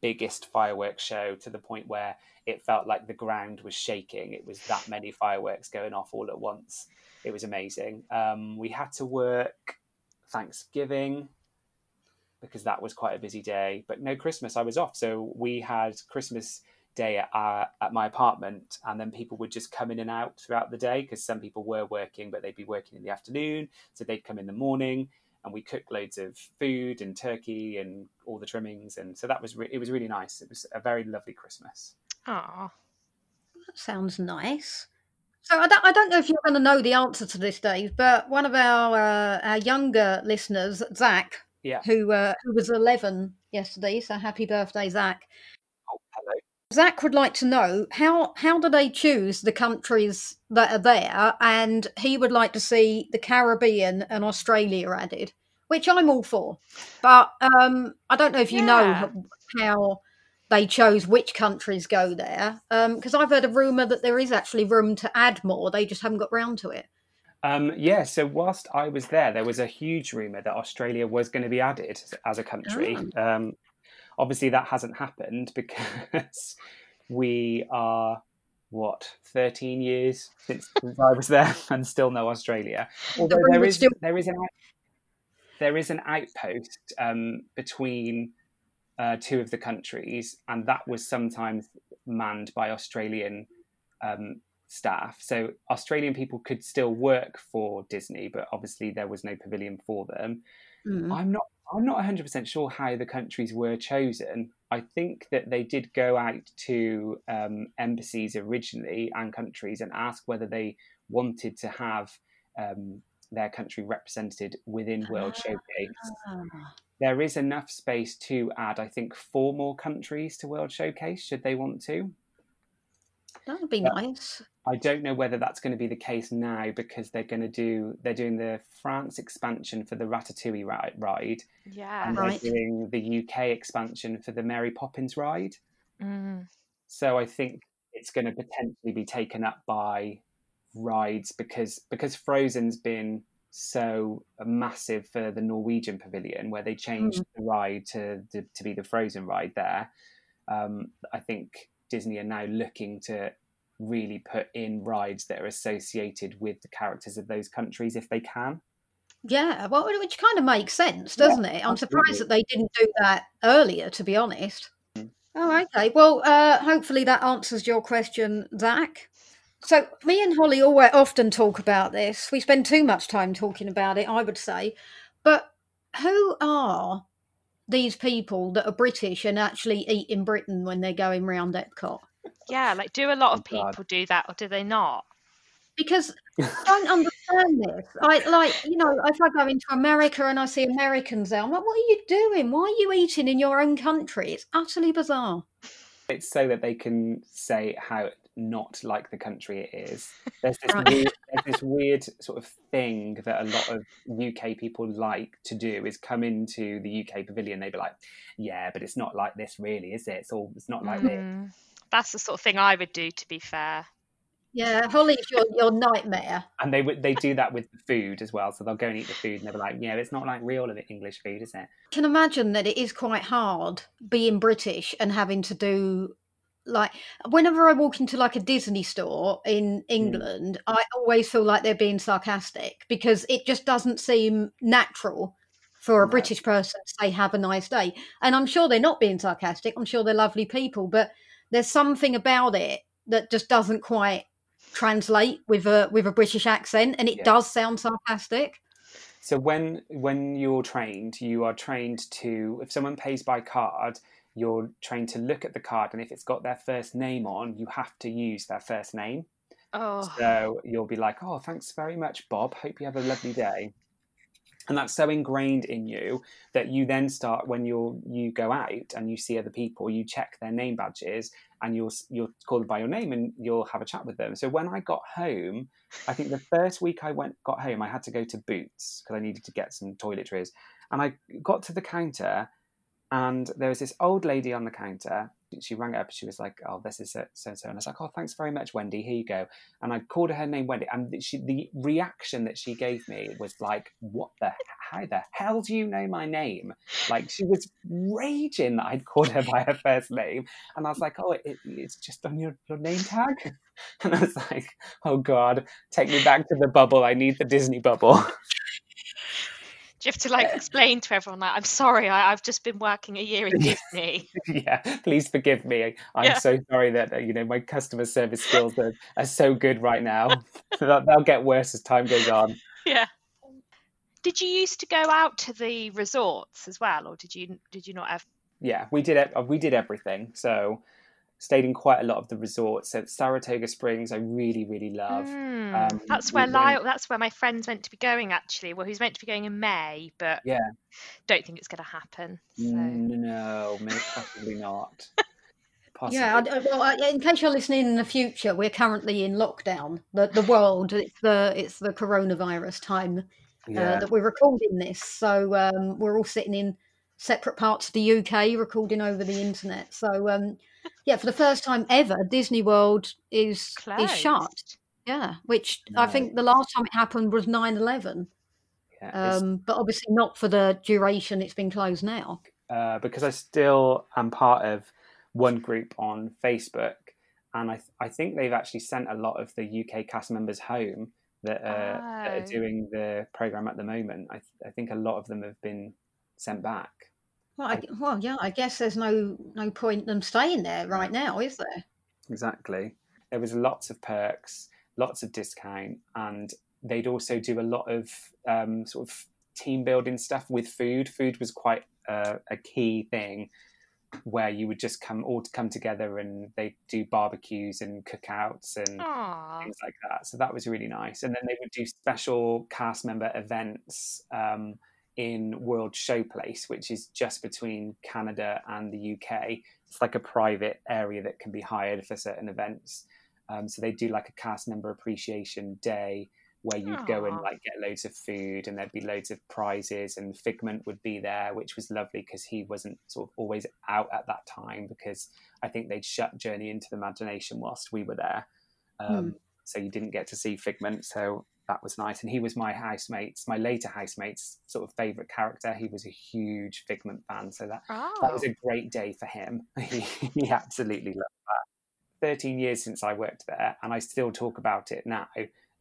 biggest fireworks show to the point where it felt like the ground was shaking. It was that many fireworks going off all at once. It was amazing. Um, we had to work Thanksgiving because that was quite a busy day. But no Christmas, I was off. So we had Christmas Day at, our, at my apartment, and then people would just come in and out throughout the day because some people were working, but they'd be working in the afternoon. So they'd come in the morning, and we cooked loads of food and turkey and all the trimmings, and so that was re- it was really nice. It was a very lovely Christmas. Oh, That sounds nice. So I don't, I don't know if you're going to know the answer to this, Dave, but one of our uh, our younger listeners, Zach, Yeah. who uh, who was 11 yesterday, so happy birthday, Zach. Oh. Zach would like to know how how do they choose the countries that are there, and he would like to see the Caribbean and Australia added, which I'm all for. But um, I don't know if you Yeah. know how they chose which countries go there, because I've heard a rumor that there is actually room to add more. They just haven't got round to it. Um, yeah, so whilst I was there, there was a huge rumor that Australia was going to be added as a country. Um, obviously, that hasn't happened <laughs> because we are what 13 years since, <laughs> I was there and still no Australia. Although there is still- there is an there is an outpost um, between uh, two of the countries, and that was sometimes manned by Australian um, staff. So Australian people could still work for Disney, but obviously there was no pavilion for them. Mm. I'm not I'm not 100% sure how the countries were chosen. I think that they did go out to um, embassies originally and countries and ask whether they wanted to have um, their country represented within World Showcase. Ah. There is enough space to add, I think, four more countries to World Showcase should they want to. That would be nice. I don't know whether that's going to be the case now because they're going to do they're doing the France expansion for the Ratatouille ri- ride yeah. and Right. they're doing the UK expansion for the Mary Poppins ride. Mm. So I think it's going to potentially be taken up by rides because because Frozen's been so massive for the Norwegian pavilion where they changed the ride to, to to be the Frozen ride there. Um, I think Disney are now looking to really put in rides that are associated with the characters of those countries if they can. Yeah, well, which kind of makes sense, doesn't yeah, it? I'm absolutely. surprised that they didn't do that earlier, to be honest. Mm. Oh, okay. Well, uh, hopefully that answers your question, Zach. So, me and Holly always often talk about this. We spend too much time talking about it, I would say. But who are these people that are British and actually eat in Britain when they're going round Epcot? Yeah, like do a lot of oh, people God. do that or do they not? Because <laughs> I don't understand this. I like, you know, if I go into America and I see Americans there, I'm like, what are you doing? Why are you eating in your own country? It's utterly bizarre. It's so that they can say how not like the country it is. <laughs> There's this, weird, there's this weird sort of thing that a lot of UK people like to do is come into the UK pavilion. They'd be like, "Yeah, but it's not like this, really, is it? It's all it's not like mm. this." That's the sort of thing I would do. To be fair. Yeah, Holly's your, your nightmare. And they would they do that with the food as well. So they'll go and eat the food and they'll be like, yeah, it's not like real English food, is it? can imagine that it is quite hard being British and having to do like whenever I walk into like a Disney store in hmm. England, mm. I always feel like they're being sarcastic because it just doesn't seem natural for a no. British person to say have a nice day. And I'm sure they're not being sarcastic. I'm sure they're lovely people, but there's something about it that just doesn't quite translate with a with a British accent and it yeah. does sound sarcastic. So when when you're trained, you are trained to if someone pays by card, you're trained to look at the card, and if it's got their first name on, you have to use their first name. Oh. So you'll be like, "Oh, thanks very much, Bob. Hope you have a lovely day." And that's so ingrained in you that you then start when you're you go out and you see other people, you check their name badges and you'll you'll call them by your name and you'll have a chat with them. So when I got home, I think the first week I went got home, I had to go to Boots because I needed to get some toiletries, and I got to the counter and there was this old lady on the counter. She rang up. She was like, "Oh, this is so and so." And I was like, "Oh, thanks very much, Wendy. Here you go." And I called her her name Wendy, and she, the reaction that she gave me was like, "What the? How the hell do you know my name?" Like she was raging that I'd called her by her first name, and I was like, "Oh, it, it's just on your, your name tag." <laughs> And I was like, "Oh God, take me back to the bubble. I need the Disney bubble." <laughs> you have to like explain to everyone like i'm sorry I, have just been working a year in <laughs> disney. <laughs> Yeah please forgive me. I'm yeah. so sorry that uh, you know my customer service skills are, are so good right now. <laughs> They'll, they'll get worse as time goes on. Yeah. Did you used to go out to the resorts as well or did you did you not have yeah we did it we did everything. So stayed in quite a lot of the resorts. So Saratoga Springs, I really, really love. Mm, um, that's where Lyle. That's where my friend's meant to be going. Actually, well, he's meant to be going in May, but yeah, don't think it's going to happen. So. No, maybe possibly not. <laughs> Possibly. Yeah, well, in case you're listening in the future, we're currently in lockdown. The the world, it's the it's the coronavirus time uh, yeah. uh, that we're recording this. So um, we're all sitting in separate parts of the UK, recording over the internet. So um, yeah, for the first time ever, Disney World is Closed. is shut. Yeah, which no. I think the last time it happened was 9 11. Yeah, um, but obviously not for the duration it's been closed now. Uh, because I still am part of one group on Facebook, and I, th- I think they've actually sent a lot of the UK cast members home that, uh, oh. that are oh. doing the program at the moment. I, th- I think a lot of them have been sent back. Well, I, well, yeah, I guess there's no no point them staying there right now, is there? Exactly. There was lots of perks, lots of discount, and they'd also do a lot of um, sort of team building stuff with food. Food was quite uh, a key thing where you would just come all to come together and they'd do barbecues and cookouts and Aww. things like that. So that was really nice. And then they would do special cast member events. Um, in World Showplace, which is just between Canada and the UK. It's like a private area that can be hired for certain events. Um, so they do like a cast member appreciation day where you'd Aww. go and like get loads of food and there'd be loads of prizes and Figment would be there, which was lovely because he wasn't sort of always out at that time because I think they'd shut Journey into the Imagination whilst we were there. Um, hmm. So you didn't get to see Figment. So that was nice. And he was my housemate's, my later housemate's sort of favourite character. He was a huge Figment fan, so that oh. that was a oh. great day for him. <laughs> he, he absolutely loved that. 13 years since I worked there, and I still talk about it now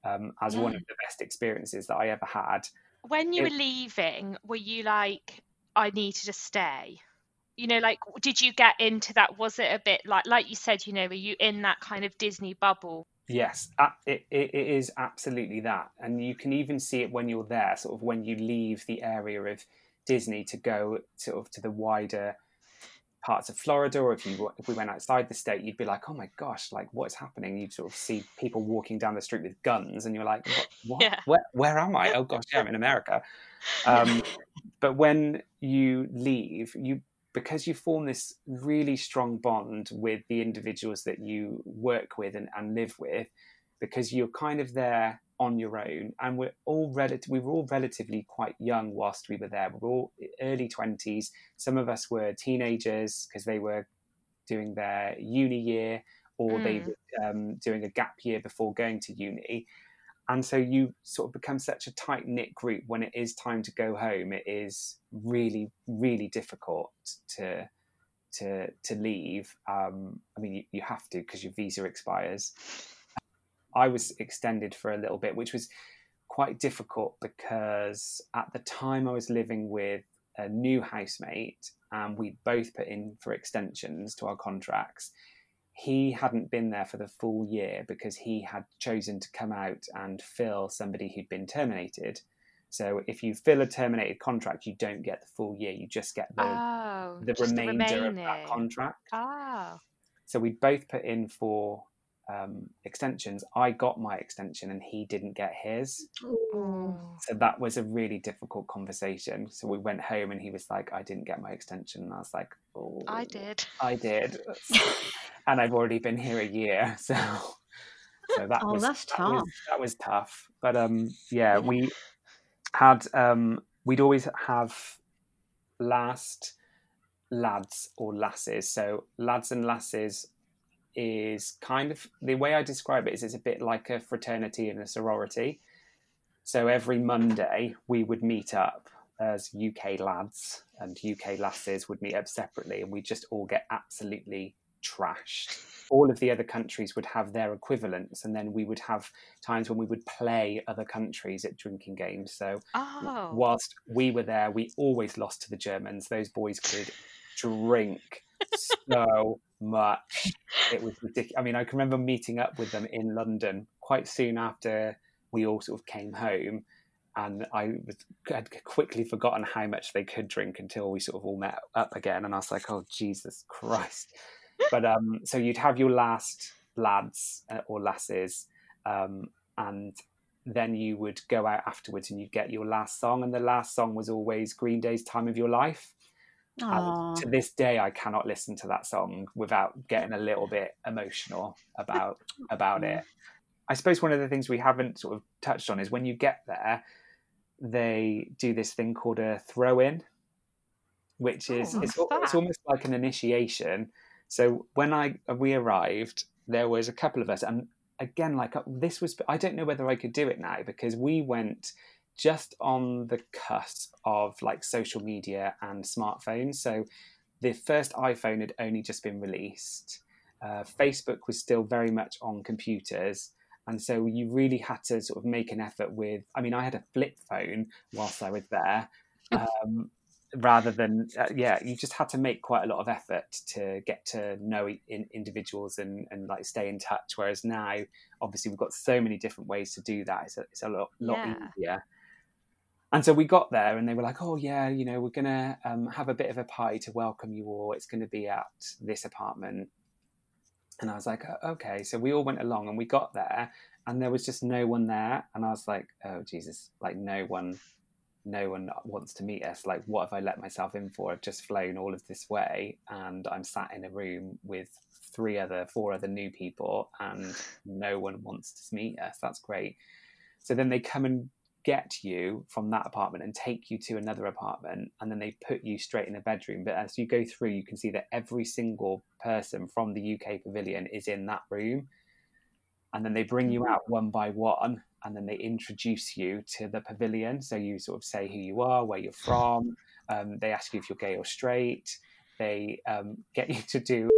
um, as one Mm. of the best experiences that I ever had. When you It- were leaving, were you like, I need to just stay? You know, like, did you get into that? Was it a bit like, like you said, you know, were you in that kind of Disney bubble? Yes, it, it, it is absolutely that. And you can even see it when you're there, sort of when you leave the area of Disney to go sort of to the wider parts of Florida, or if you if we went outside the state, you'd be like, oh my gosh, like what's happening? You'd sort of see people walking down the street with guns, and you're like, what? what? Yeah. Where, where am I? Oh gosh, yeah, I'm in America. <laughs> Um, but when you leave, you because you form this really strong bond with the individuals that you work with and, and live with, because you're kind of there on your own, and we're all relative. We were all relatively quite young whilst we were there. We were all early twenties. Some of us were teenagers because they were doing their uni year, or they Mm. were um, doing a gap year before going to uni. And so you sort of become such a tight knit group when it is time to go home. It is really, really difficult to to to leave. Um, I mean, you, you have to because your visa expires. I was extended for a little bit, which was quite difficult because at the time I was living with a new housemate and we both put in for extensions to our contracts. He hadn't been there for the full year because he had chosen to come out and fill somebody who'd been terminated. So if you fill a terminated contract, you don't get the full year. You just get the Oh, the just the remainder of that contract. Ah, So we both put in for um, extensions. I got my extension and he didn't get his. So that was a really difficult conversation. So we went home and he was like, I didn't get my extension. And I was like, oh, I did. I did. <laughs> <laughs> and I've already been here a year. <laughs> So, so that Oh, was that's that was, tough. that was tough. But um, yeah, Yeah. we had um, we'd always have last lads or lasses. So lads and lasses is kind of the way I describe it is it's a bit like a fraternity and a sorority. So every Monday we would meet up as UK lads and UK lasses would meet up separately and we just all get absolutely trashed. All of the other countries would have their equivalents and then we would have times when we would play other countries at drinking games. So Oh, whilst we were there, we always lost to the Germans. Those boys could drink <laughs> so much. It was ridiculous. I mean, I can remember meeting up with them in London quite soon after we all sort of came home. And I was, had quickly forgotten how much they could drink until we sort of all met up again. And I was like, oh, Jesus Christ. But um, so you'd have your last lads uh, or lasses, um, and then you would go out afterwards and you'd get your last song. And the last song was always Green Day's Time of Your Life. And to this day, I cannot listen to that song without getting a little bit emotional about about it. I suppose one of the things we haven't sort of touched on is when you get there, they do this thing called a throw in, which is Oh, it's, it's almost like an initiation. So when I we arrived, there was a couple of us, and again, like uh, this was I don't know whether I could do it now because we went just on the cusp of like social media and smartphones. So the first iPhone had only just been released. Uh, Facebook was still very much on computers. And so you really had to sort of make an effort with. I mean, I had a flip phone whilst I was there, <laughs> um, rather than uh, yeah. You just had to make quite a lot of effort to get to know in, individuals and, and like stay in touch. Whereas now, obviously, we've got so many different ways to do that. It's a, it's a lot lot Yeah. easier. And so we got there, and they were like, "Oh yeah, you know, we're gonna um, have a bit of a party to welcome you all. It's going to be at this apartment." And I was like, "Oh, "Okay." So we all went along, and we got there, and there was just no one there. And I was like, "Oh Jesus!" Like no one, no one wants to meet us. Like, what have I let myself in for? I've just flown all of this way, and I'm sat in a room with three other, four other new people, and no one wants to meet us. That's great. So then they come and get you from that apartment and take you to another apartment and then they put you straight in a bedroom. But as you go through you can see that every single person from the UK pavilion is in that room. And then they bring you out one by one and then they introduce you to the pavilion. So you sort of say who you are where you're from. Um, they ask you if you're gay or straight. They um, get you to do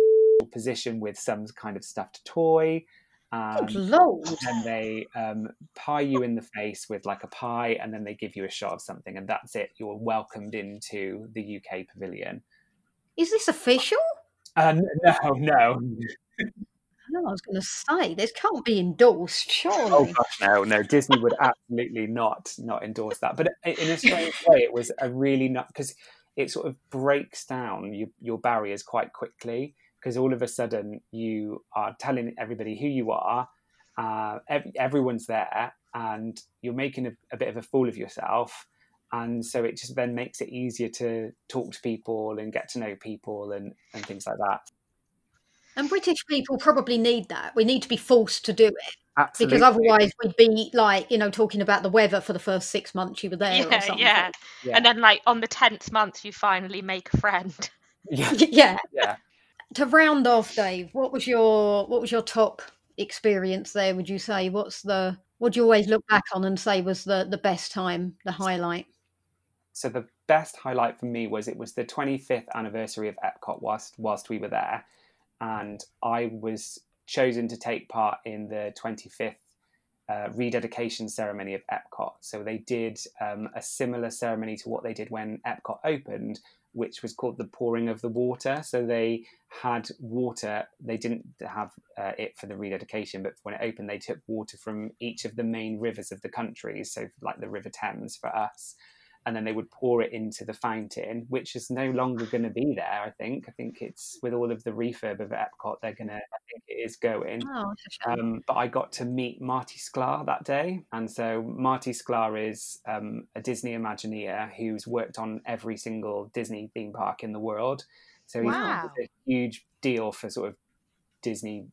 a position with some kind of stuffed toy. Good And then they um, pie you in the face with like a pie, and then they give you a shot of something, and that's it. You're welcomed into the UK pavilion. Is this official? Uh, n- no, no. No, I was going to say this can't be endorsed, surely. Oh gosh, no, no. Disney would absolutely not not endorse that. But in a strange way, it was a really not because it sort of breaks down you, your barriers quite quickly. Because all of a sudden you are telling everybody who you are, uh, ev- everyone's there, and you're making a, a bit of a fool of yourself. And so it just then makes it easier to talk to people and get to know people and, and things like that. And British people probably need that. We need to be forced to do it Absolutely. because otherwise we'd be like, you know, talking about the weather for the first six months you were there or Yeah, something. yeah. yeah. And then, like on the tenth month, you finally make a friend. yeah, <laughs> yeah. yeah. To round off, Dave, what was your what was your top experience there? Would you say what's the what do you always look back on and say was the the best time, the highlight? so the best highlight for me was it was the 25th anniversary of Epcot whilst whilst we were there, and I was chosen to take part in the 25th uh, rededication ceremony of Epcot. So they did um, a similar ceremony to what they did when Epcot opened, which was called the pouring of the water. So they had water. They didn't have uh, it for the rededication, but when it opened, they took water from each of the main rivers of the country. So like the River Thames for us and then they would pour it into the fountain, which is no longer going to be there. I think. I think it's with all of the refurb of Epcot, they're going to. I think it is going. Oh. Um, but I got to meet Marty Sklar that day, and so Marty Sklar is um, a Disney Imagineer who's worked on every single Disney theme park in the world. So he's Wow. a huge deal for sort of Disney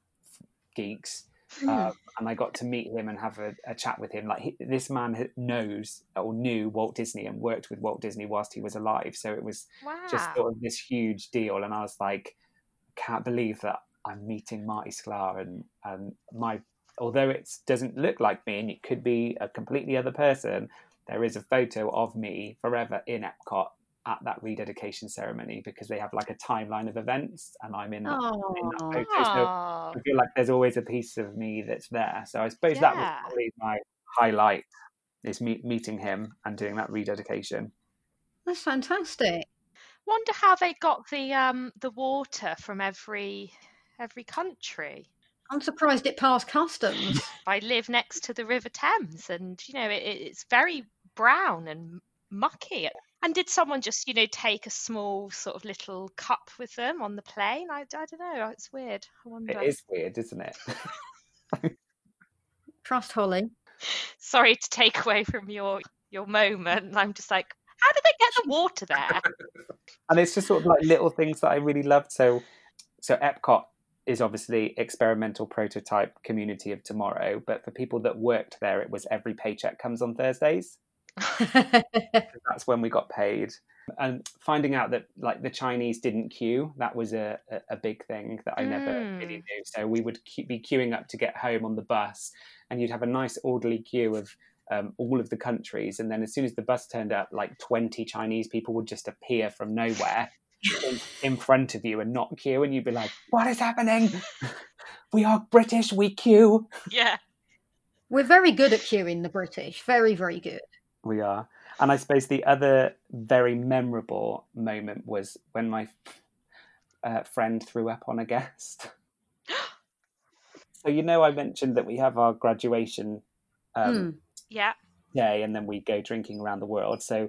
geeks. Hmm. Uh, and I got to meet him and have a, a chat with him. Like he, this man knows or knew Walt Disney and worked with Walt Disney whilst he was alive. So it was Wow. just sort of this huge deal. And I was like, can't believe that I'm meeting Marty Sklar and and my although it doesn't look like me and it could be a completely other person, there is a photo of me forever in Epcot at that rededication ceremony because they have like a timeline of events and I'm in, that, in that photo. So I feel like there's always a piece of me that's there. So I suppose that was Yeah. probably my highlight is me- meeting him and doing that rededication. that's fantastic. Wonder how they got the um the water from every every country. I'm surprised it passed customs. <laughs> I live next to the River Thames, and you know it, it's very brown and mucky. And did someone just you know take a small sort of little cup with them on the plane? I, I don't know. It's weird. I wonder. It is weird, isn't it? <laughs> Trust Holly. Sorry to take away from your your moment. I'm just like, how did they get the water there? <laughs> and it's just sort of like little things that I really loved. So, so Epcot is obviously experimental prototype community of tomorrow, but for people that worked there, it was every paycheck comes on Thursdays. <laughs> That's when we got paid. And finding out that like the Chinese didn't queue, that was a, a, a big thing that I never really Mm. knew. So we would que- be queuing up to get home on the bus, and you'd have a nice orderly queue of um, all of the countries. And then as soon as the bus turned up, like 20 Chinese people would just appear from nowhere in, in front of you and not queue. And you'd be like, what is happening? <laughs> we are British, we queue. yeah. We're very good at queuing the British. Very, very good. We are. And I suppose the other very memorable moment was when my uh, friend threw up on a guest. <gasps> so, you know, I mentioned that we have our graduation um, Hmm. Yeah. day and then we go drinking around the world. So,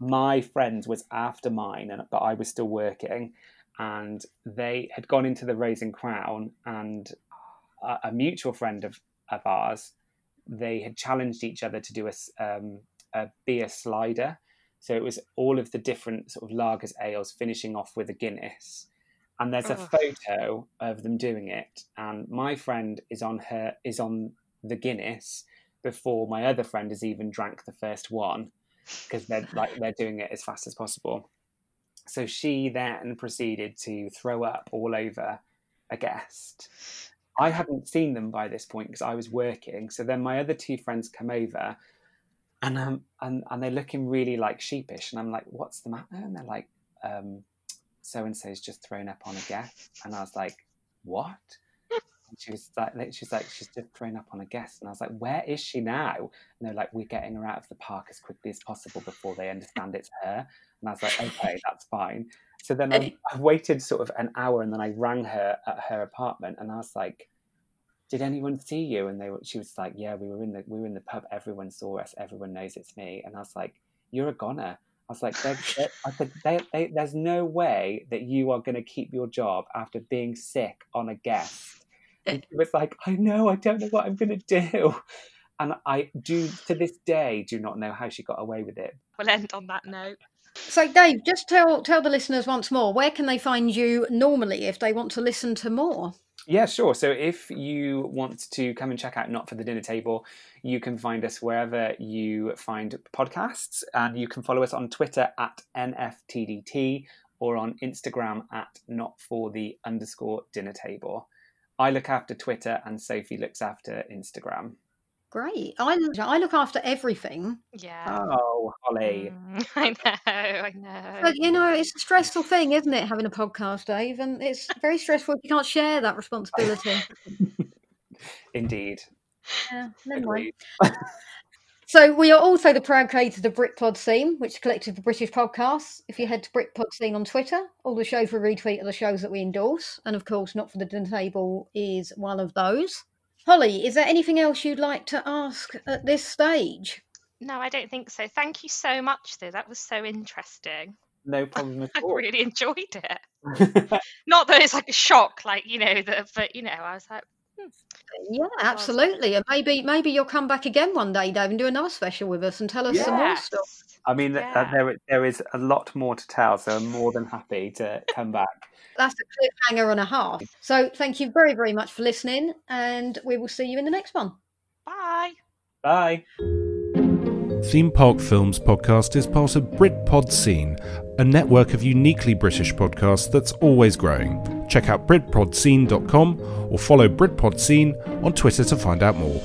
my friend was after mine, and but I was still working, and they had gone into the Rose and Crown, and a, a mutual friend of, of ours, they had challenged each other to do a, um, a beer slider. So it was all of the different sort of lagers, ales, finishing off with a Guinness. And there's a photo of them doing it, and my friend is on her is on the Guinness before my other friend has even drank the first one because they're like they're doing it as fast as possible. So she then proceeded to throw up all over a guest. I hadn't seen them by this point because I was working. So then my other two friends come over, and um and and they're looking really like sheepish, and I'm like, "What's the matter?" And they're like, um, so and so's just thrown up on a guest, and I was like, what? And she was like, she's like, she's just thrown up on a guest, and I was like, where is she now? And they're like, we're getting her out of the park as quickly as possible before they understand it's her. And I was like, okay, that's fine. So then I, I waited sort of an hour, and then I rang her at her apartment, and I was like, did anyone see you? And they were, she was like, yeah, we were in the we were in the pub. Everyone saw us. Everyone knows it's me. And I was like, you're a goner. I was like, they're, they're, I said, they, they, there's no way that you are going to keep your job after being sick on a guest. And she was like, I know, I don't know what I'm going to do. And I do, to this day, do not know how she got away with it. We'll end on that note. So, Dave, just tell tell the listeners once more where can they find you normally if they want to listen to more. Yeah, sure. So if you want to come and check out Not for the Dinner Table, you can find us wherever you find podcasts, and you can follow us on Twitter at NFTDT or on Instagram at Not for the underscore Dinner Table. I look after Twitter, and Sophie looks after Instagram. Great. I I look after everything. Yeah. Oh, Holly. Mm, <laughs> I know, I know. But you know, it's a stressful thing, isn't it, having a podcast, Dave? And it's <laughs> very stressful if you can't share that responsibility. <laughs> Indeed. Yeah, never mind. Agreed. So we are also the proud creators of the Britpod Scene, which is a collective of British podcasts. If you head to Britpod Scene on Twitter, all the shows we retweet are the shows that we endorse, and of course, Not for the Dinner Table is one of those. Holly, is there anything else you'd like to ask at this stage? No, I don't think so. Thank you so much, though. That was so interesting. No problem <laughs> at all. I really enjoyed it. <laughs> Not that it's like a shock, like you know, that, but you know, I was like, Yeah, absolutely. And maybe maybe you'll come back again one day, Dave, and do another special with us and tell us some more stuff. I mean, uh, Yeah. there there is a lot more to tell, so I'm more than happy to come back. That's a cliffhanger and a half. So thank you very, very much for listening, and we will see you in the next one. bye. Bye. Theme Park Films podcast is part of Britpod Scene, a network of uniquely British podcasts that's always growing. Check out BritpodScene.com or follow Britpod Scene on Twitter to find out more.